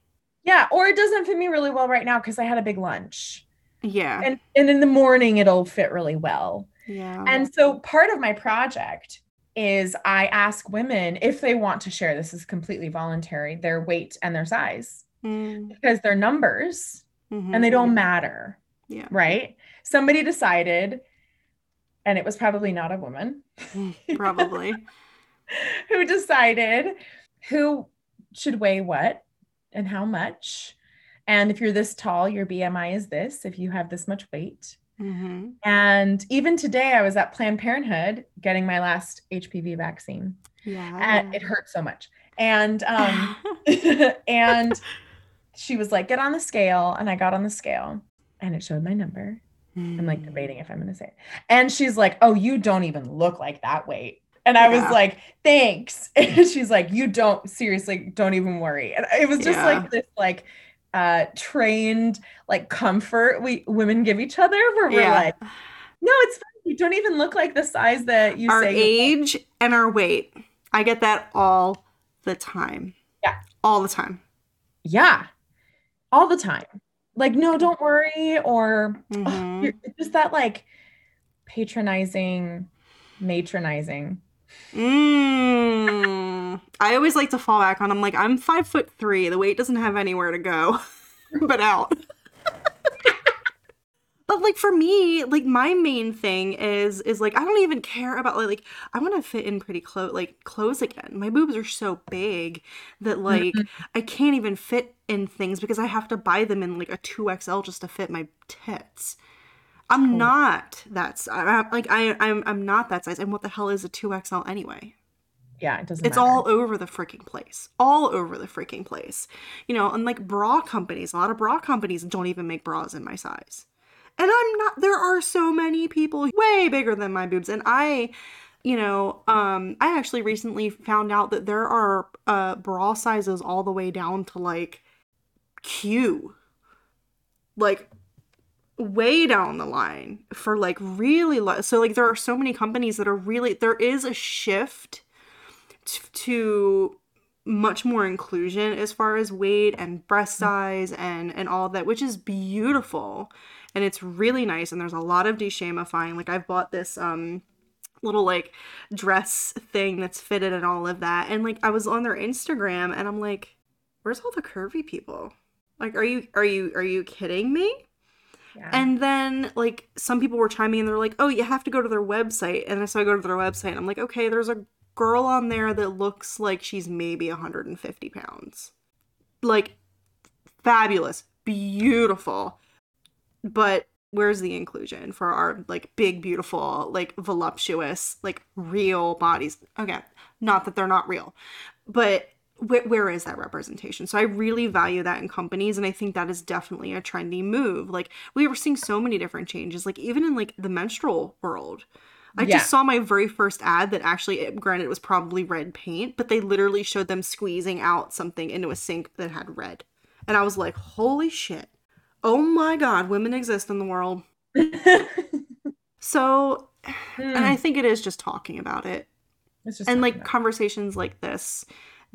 Yeah, or it doesn't fit me really well right now cuz I had a big lunch. Yeah. And and in the morning it'll fit really well. Yeah. And so part of my project is I ask women if they want to share this is completely voluntary their weight and their size mm. because they're numbers mm-hmm. and they don't matter. Yeah. Right? Somebody decided and it was probably not a woman. probably. who decided who should weigh what and how much. And if you're this tall, your BMI is this. If you have this much weight, Mm-hmm. And even today, I was at Planned Parenthood getting my last HPV vaccine. Yeah. And it hurt so much. And um and she was like, get on the scale. And I got on the scale and it showed my number. Mm. I'm like mm. debating if I'm gonna say it. And she's like, Oh, you don't even look like that weight. And I yeah. was like, thanks. And she's like, you don't seriously don't even worry. And it was just yeah. like this like uh trained like comfort we women give each other where we're yeah. like no it's fine you don't even look like the size that you our say age and our weight i get that all the time yeah all the time yeah all the time like no don't worry or mm-hmm. oh, just that like patronizing matronizing Mm. I always like to fall back on. I'm like, I'm five foot three. The weight doesn't have anywhere to go, but out. but like for me, like my main thing is is like I don't even care about like, like I want to fit in pretty close like clothes again. My boobs are so big that like mm-hmm. I can't even fit in things because I have to buy them in like a 2XL just to fit my tits. I'm oh. not that size. Like I, I'm, I'm not that size. And what the hell is a two XL anyway? Yeah, it doesn't. It's matter. all over the freaking place. All over the freaking place. You know, and like bra companies, a lot of bra companies don't even make bras in my size. And I'm not. There are so many people way bigger than my boobs, and I. You know, um, I actually recently found out that there are uh, bra sizes all the way down to like Q. Like way down the line for like really so like there are so many companies that are really there is a shift t- to much more inclusion as far as weight and breast size and and all that which is beautiful and it's really nice and there's a lot of deshamifying. Like i've bought this um little like dress thing that's fitted and all of that and like i was on their instagram and i'm like where's all the curvy people? Like are you are you are you kidding me and then like some people were chiming in, they're like, "Oh, you have to go to their website." And so I go to their website, and I'm like, "Okay, there's a girl on there that looks like she's maybe 150 pounds, like fabulous, beautiful, but." Where's the inclusion for our like big, beautiful, like voluptuous, like real bodies? Okay, not that they're not real, but where, where is that representation? So I really value that in companies, and I think that is definitely a trendy move. Like we were seeing so many different changes, like even in like the menstrual world. I Yeah. just saw my very first ad that actually, it- granted, it was probably red paint, but they literally showed them squeezing out something into a sink that had red, and I was like, "Holy shit! Oh my god, women exist in the world." So, and I hmm. think it is just talking about it It's just and like about- conversations like this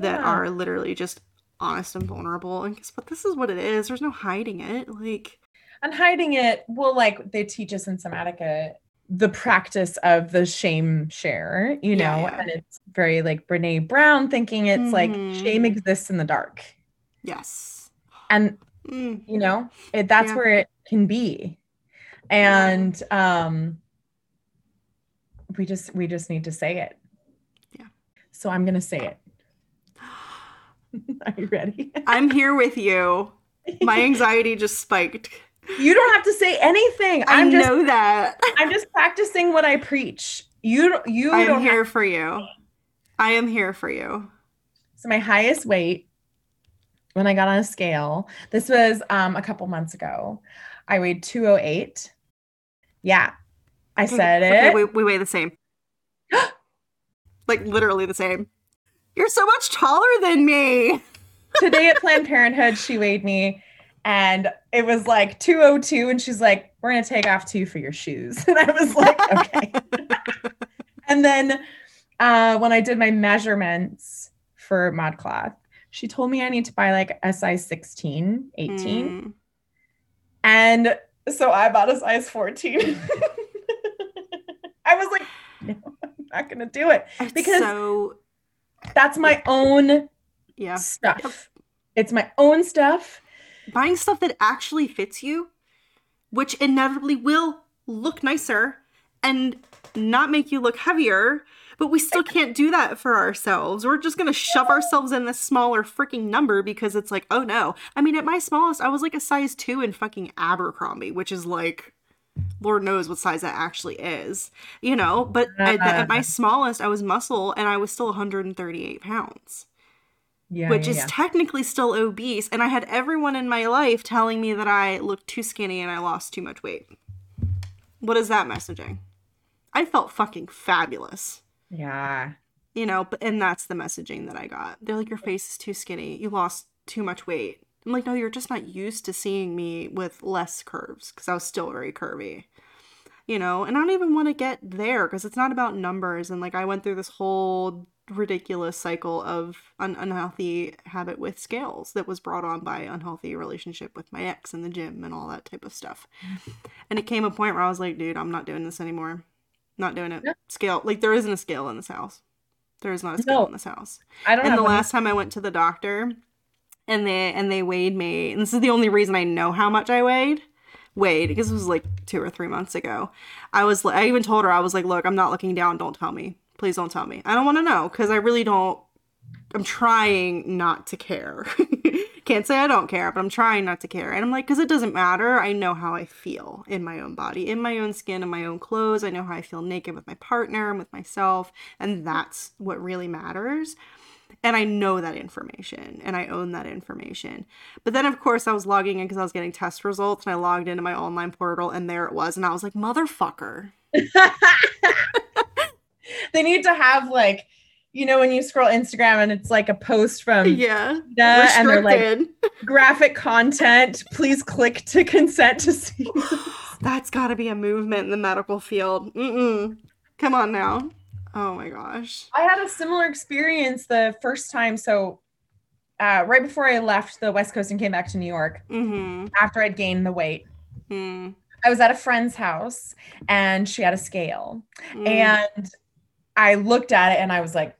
that Yeah. are literally just honest and vulnerable and guess what this is what it is there's no hiding it like and hiding it well like they teach us in somatica the practice of the shame share you know yeah. and it's very like brene brown thinking it's like Mhm. shame exists in the dark yes and Mm, you know it, that's Yeah. where it can be and um we just we just need to say it Yeah. so i'm gonna say it are you ready? I'm here with you. My anxiety just spiked. You don't have to say anything. I i'm just know that. I'm just practicing what i preach. You you i don't am here for you. I am here for you. So my highest weight when I got on a scale, this was um, a couple months ago. I weighed 208. Yeah, I said okay, it. we, we weigh the same. Like literally the same you're so much taller than me Today at Planned Parenthood, she weighed me and it was like 202. And she's like, we're going to take off two for your shoes. And I was like, okay. and then uh, when I did my measurements for ModCloth, she told me I need to buy like a size 16, 18. Mm. And so I bought a size 14. I was like, no, I'm not going to do it. It's Because- so That's my own yeah stuff. It's my own stuff. buying stuff that actually fits you, which inevitably will look nicer and not make you look heavier, but we still can't do that for ourselves. We're just gonna shove ourselves in this smaller freaking number because it's like, oh no. I mean, at my smallest, I was like a size two in fucking Abercrombie, which is like, Lord knows what size that actually is, you know. But at, the- at my smallest, I was muscle and I was still 138 pounds Yeah. which yeah, is yeah. technically still obese. And I had everyone in my life telling me that I looked too skinny and I lost too much weight. What is that messaging? I felt fucking fabulous, yeah. you know, but and that's the messaging that I got. They're like, Your face is too skinny. You lost too much weight. I'm like, No, you're just not used to seeing me with less curves because I was still very curvy. You know, and I don't even want to get there because it's not about numbers. And like, I went through this whole ridiculous cycle of an unhealthy habit with scales that was brought on by unhealthy relationship with my ex in the gym and all that type of stuff. And it came a point where I was like, dude, I'm not doing this anymore. Not doing it. Scale. Like there isn't a scale in this house. There is not a scale No. in this house. I don't And the last time I went to the doctor and they and they weighed me, and this is the only reason I know how much I weighed. Weighed because it was like two or three months ago. I was I even told her I was like, look, I'm not looking down. Don't tell me. Please don't tell me. I don't want to know because I really don't. I'm trying not to care. Can't say I don't care, but I'm trying not to care. And I'm like, because it doesn't matter. I know how I feel in my own body, in my own skin, in my own clothes. I know how I feel naked with my partner and with myself. And that's what really matters. And I know that information and I own that information. But then, of course, I was logging in because I was getting test results and I logged into my online portal and there it was. And I was like, motherfucker. they need to have like, you know, when you scroll Instagram and it's like a post from Yeah. And they're like graphic content. Please click to consent to see. That's got to be a movement in the medical field. Mm-mm. Come on now. Oh my gosh. I had a similar experience the first time. So, uh, right before I left the West Coast and came back to New York, Mm-hmm. after I'd gained the weight, Mm. I was at a friend's house and she had a scale. Mm. And I looked at it and I was like,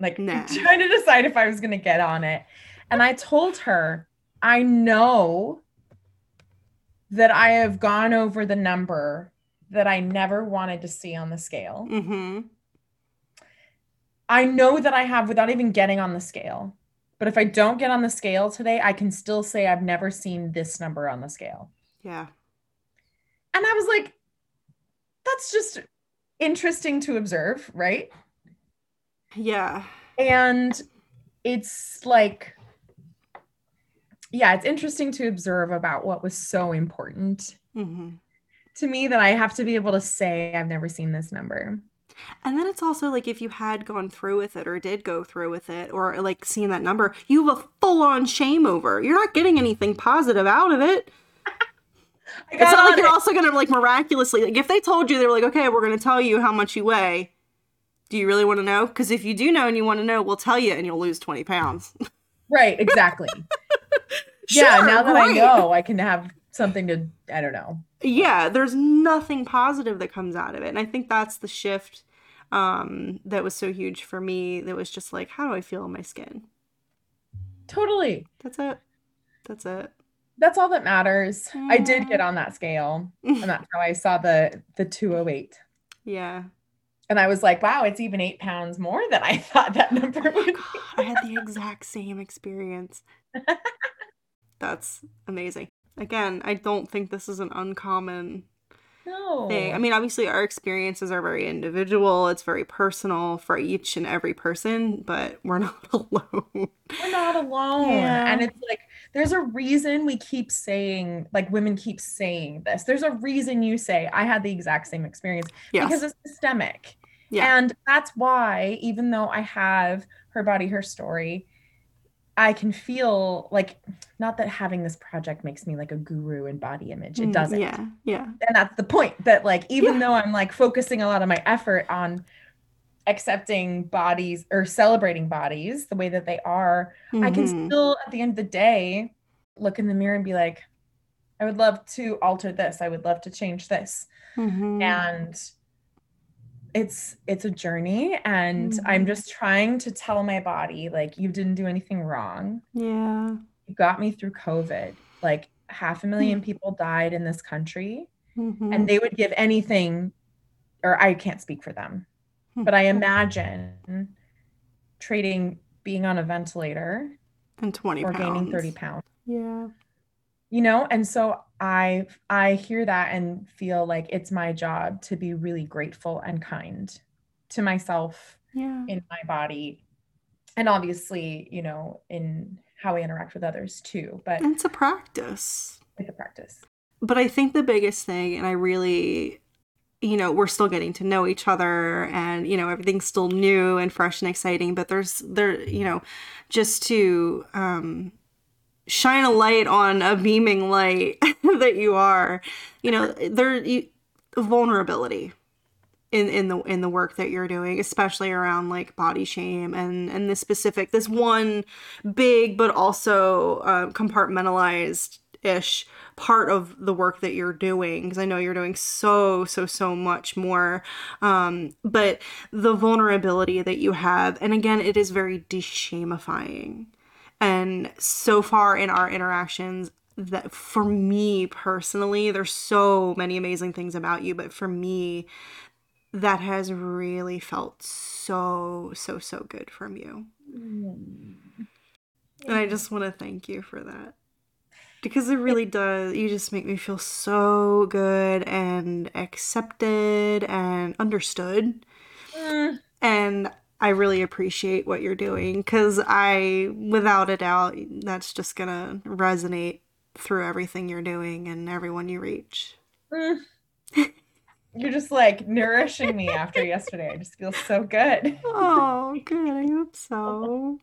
like Nah. trying to decide if I was going to get on it. And I told her, I know that I have gone over the number that I never wanted to see on the scale. Mm-hmm. I know that I have without even getting on the scale. But if I don't get on the scale today, I can still say I've never seen this number on the scale. Yeah. And I was like, that's just interesting to observe, right? Yeah. And it's like yeah, it's interesting to observe about what was so important mm-hmm. To me that I have to be able to say I've never seen this number. And then it's also like if you had gone through with it or did go through with it or like seeing that number, you have a full on shame over. You're not getting anything positive out of it. it's not like you're also gonna like miraculously like if they told you they were like, okay, we're gonna tell you how much you weigh. Do you really want to know? Because if you do know and you want to know, we'll tell you and you'll lose 20 pounds. Right, exactly. sure, yeah, now that right. I know, I can have something to, I don't know. Yeah, there's nothing positive that comes out of it. And I think that's the shift um, that was so huge for me. That was just like, how do I feel in my skin? Totally. That's it. That's it. That's all that matters. I did get on that scale, and that's how I saw the the 208. Yeah. And I was like, wow, it's even eight pounds more than I thought that number oh would be. I had the exact same experience. That's amazing. Again, I don't think this is an uncommon no. thing. I mean, obviously, our experiences are very individual. It's very personal for each and every person, but we're not alone. We're not alone. Yeah. And it's like, there's a reason we keep saying, like, women keep saying this. There's a reason you say, I had the exact same experience yes. because it's systemic. Yeah. And that's why, even though I have her body, her story, I can feel like not that having this project makes me like a guru in body image. It mm, doesn't. Yeah. Yeah. And that's the point that like even yeah. though I'm like focusing a lot of my effort on accepting bodies or celebrating bodies the way that they are, mm-hmm. I can mm-hmm. still at the end of the day look in the mirror and be like, I would love to alter this. I would love to change this. Mm-hmm. And it's it's a journey and mm-hmm. i'm just trying to tell my body like you didn't do anything wrong yeah you got me through covid like half a 1000000 mm-hmm. people died in this country mm-hmm. and they would give anything or i can't speak for them hmm. but i imagine trading being on a ventilator and 20 or pounds. gaining 30 pounds yeah you know and so i i hear that and feel like it's my job to be really grateful and kind to myself yeah. in my body and obviously you know in how i interact with others too but it's a practice it's a practice but i think the biggest thing and i really you know we're still getting to know each other and you know everything's still new and fresh and exciting but there's there you know just to um shine a light on a beaming light that you are. You know there you, vulnerability in in the in the work that you're doing especially around like body shame and and this specific this one big but also uh, compartmentalized ish part of the work that you're doing because I know you're doing so so so much more. Um but the vulnerability that you have and again it is very deshamifying and so far in our interactions, that for me personally, there's so many amazing things about you, but for me, that has really felt so, so, so good from you. Mm. And I just want to thank you for that. Because it really does. You just make me feel so good and accepted and understood. Mm. And I really appreciate what you're doing because I, without a doubt, that's just gonna resonate through everything you're doing and everyone you reach. Mm. You're just like nourishing me after yesterday. I just feel so good. Oh, good. I hope so.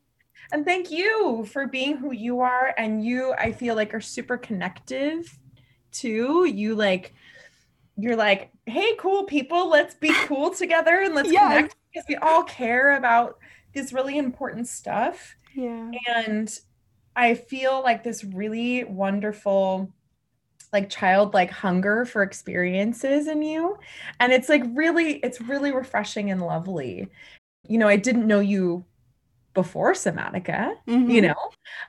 And thank you for being who you are. And you, I feel like, are super connective too. You like, you're like, hey, cool people, let's be cool together and let's yes. connect because we all care about this really important stuff. Yeah. And I feel like this really wonderful like childlike hunger for experiences in you and it's like really it's really refreshing and lovely you know i didn't know you before somatica mm-hmm. you know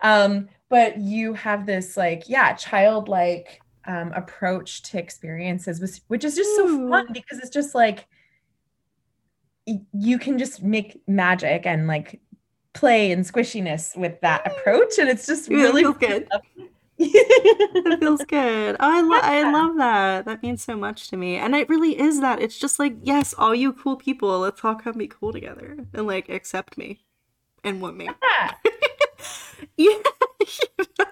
um but you have this like yeah childlike um approach to experiences which, which is just Ooh. so fun because it's just like you can just make magic and like play and squishiness with that mm. approach and it's just really feels good. it feels good. Oh, I, lo- I love that. That means so much to me. And it really is that. It's just like yes all you cool people let's all come be cool together and like accept me and women. Yeah. yeah, you know?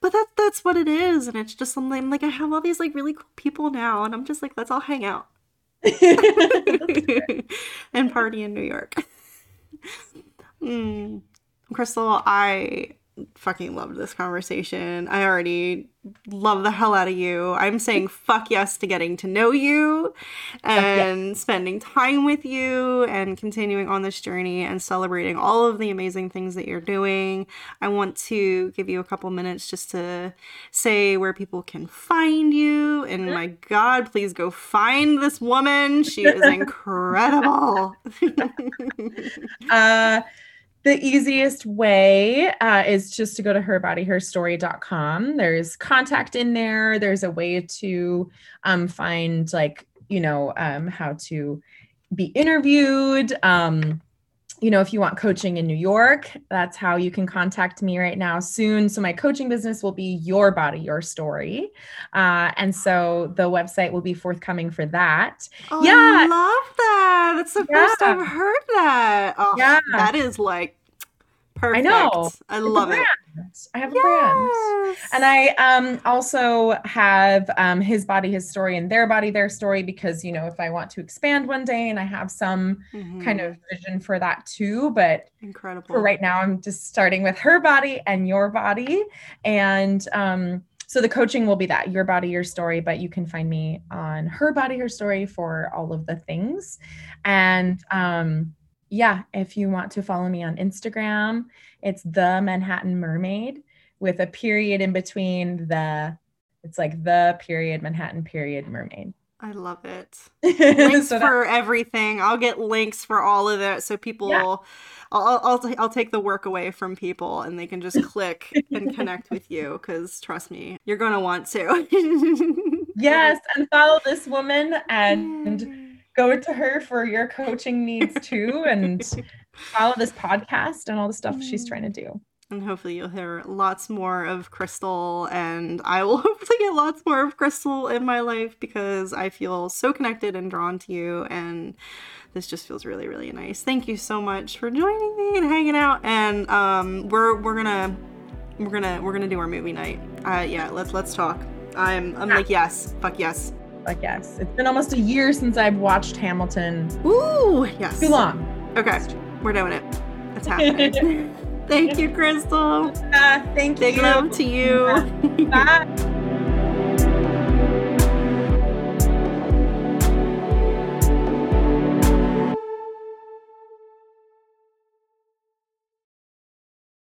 but that that's what it is, and it's just something like I have all these like really cool people now, and I'm just like, let's all hang out and party in New York. Mm. Crystal, I fucking loved this conversation. I already love the hell out of you. I'm saying fuck yes to getting to know you and yes. spending time with you and continuing on this journey and celebrating all of the amazing things that you're doing. I want to give you a couple minutes just to say where people can find you. And my God, please go find this woman. She is incredible. uh the easiest way uh, is just to go to herbodyherstory.com. There's contact in there. There's a way to um, find, like, you know, um, how to be interviewed. Um, you know, if you want coaching in New York, that's how you can contact me right now soon. So, my coaching business will be Your Body, Your Story. Uh, and so the website will be forthcoming for that. Oh, yeah. I love that. That's the yeah. first I've heard that. Oh, yeah. That is like perfect. I know. I love it. I have a yes. brand. And I um, also have um, his body, his story, and their body, their story, because, you know, if I want to expand one day and I have some mm-hmm. kind of vision for that too. But incredible. For right now, I'm just starting with her body and your body. And um, so the coaching will be that your body, your story, but you can find me on her body, her story for all of the things. And um, yeah, if you want to follow me on Instagram, it's the Manhattan Mermaid with a period in between the it's like the period Manhattan period mermaid. I love it. links so that, for everything. I'll get links for all of it so people yeah. I'll, I'll, t- I'll take the work away from people and they can just click and connect with you cuz trust me, you're going to want to. yes, and follow this woman and go to her for your coaching needs too and follow this podcast and all the stuff she's trying to do. And hopefully you'll hear lots more of Crystal and I will hopefully get lots more of Crystal in my life because I feel so connected and drawn to you and this just feels really really nice. Thank you so much for joining me and hanging out and um we're we're going to we're to we're to do our movie night. Uh yeah, let's let's talk. I'm I'm like yes, fuck yes. I guess. It's been almost a year since I've watched Hamilton. Ooh, yes. Too long. Okay, we're doing it. It's happening. thank you, Crystal. Uh, thank Big you. Big love to you. Bye.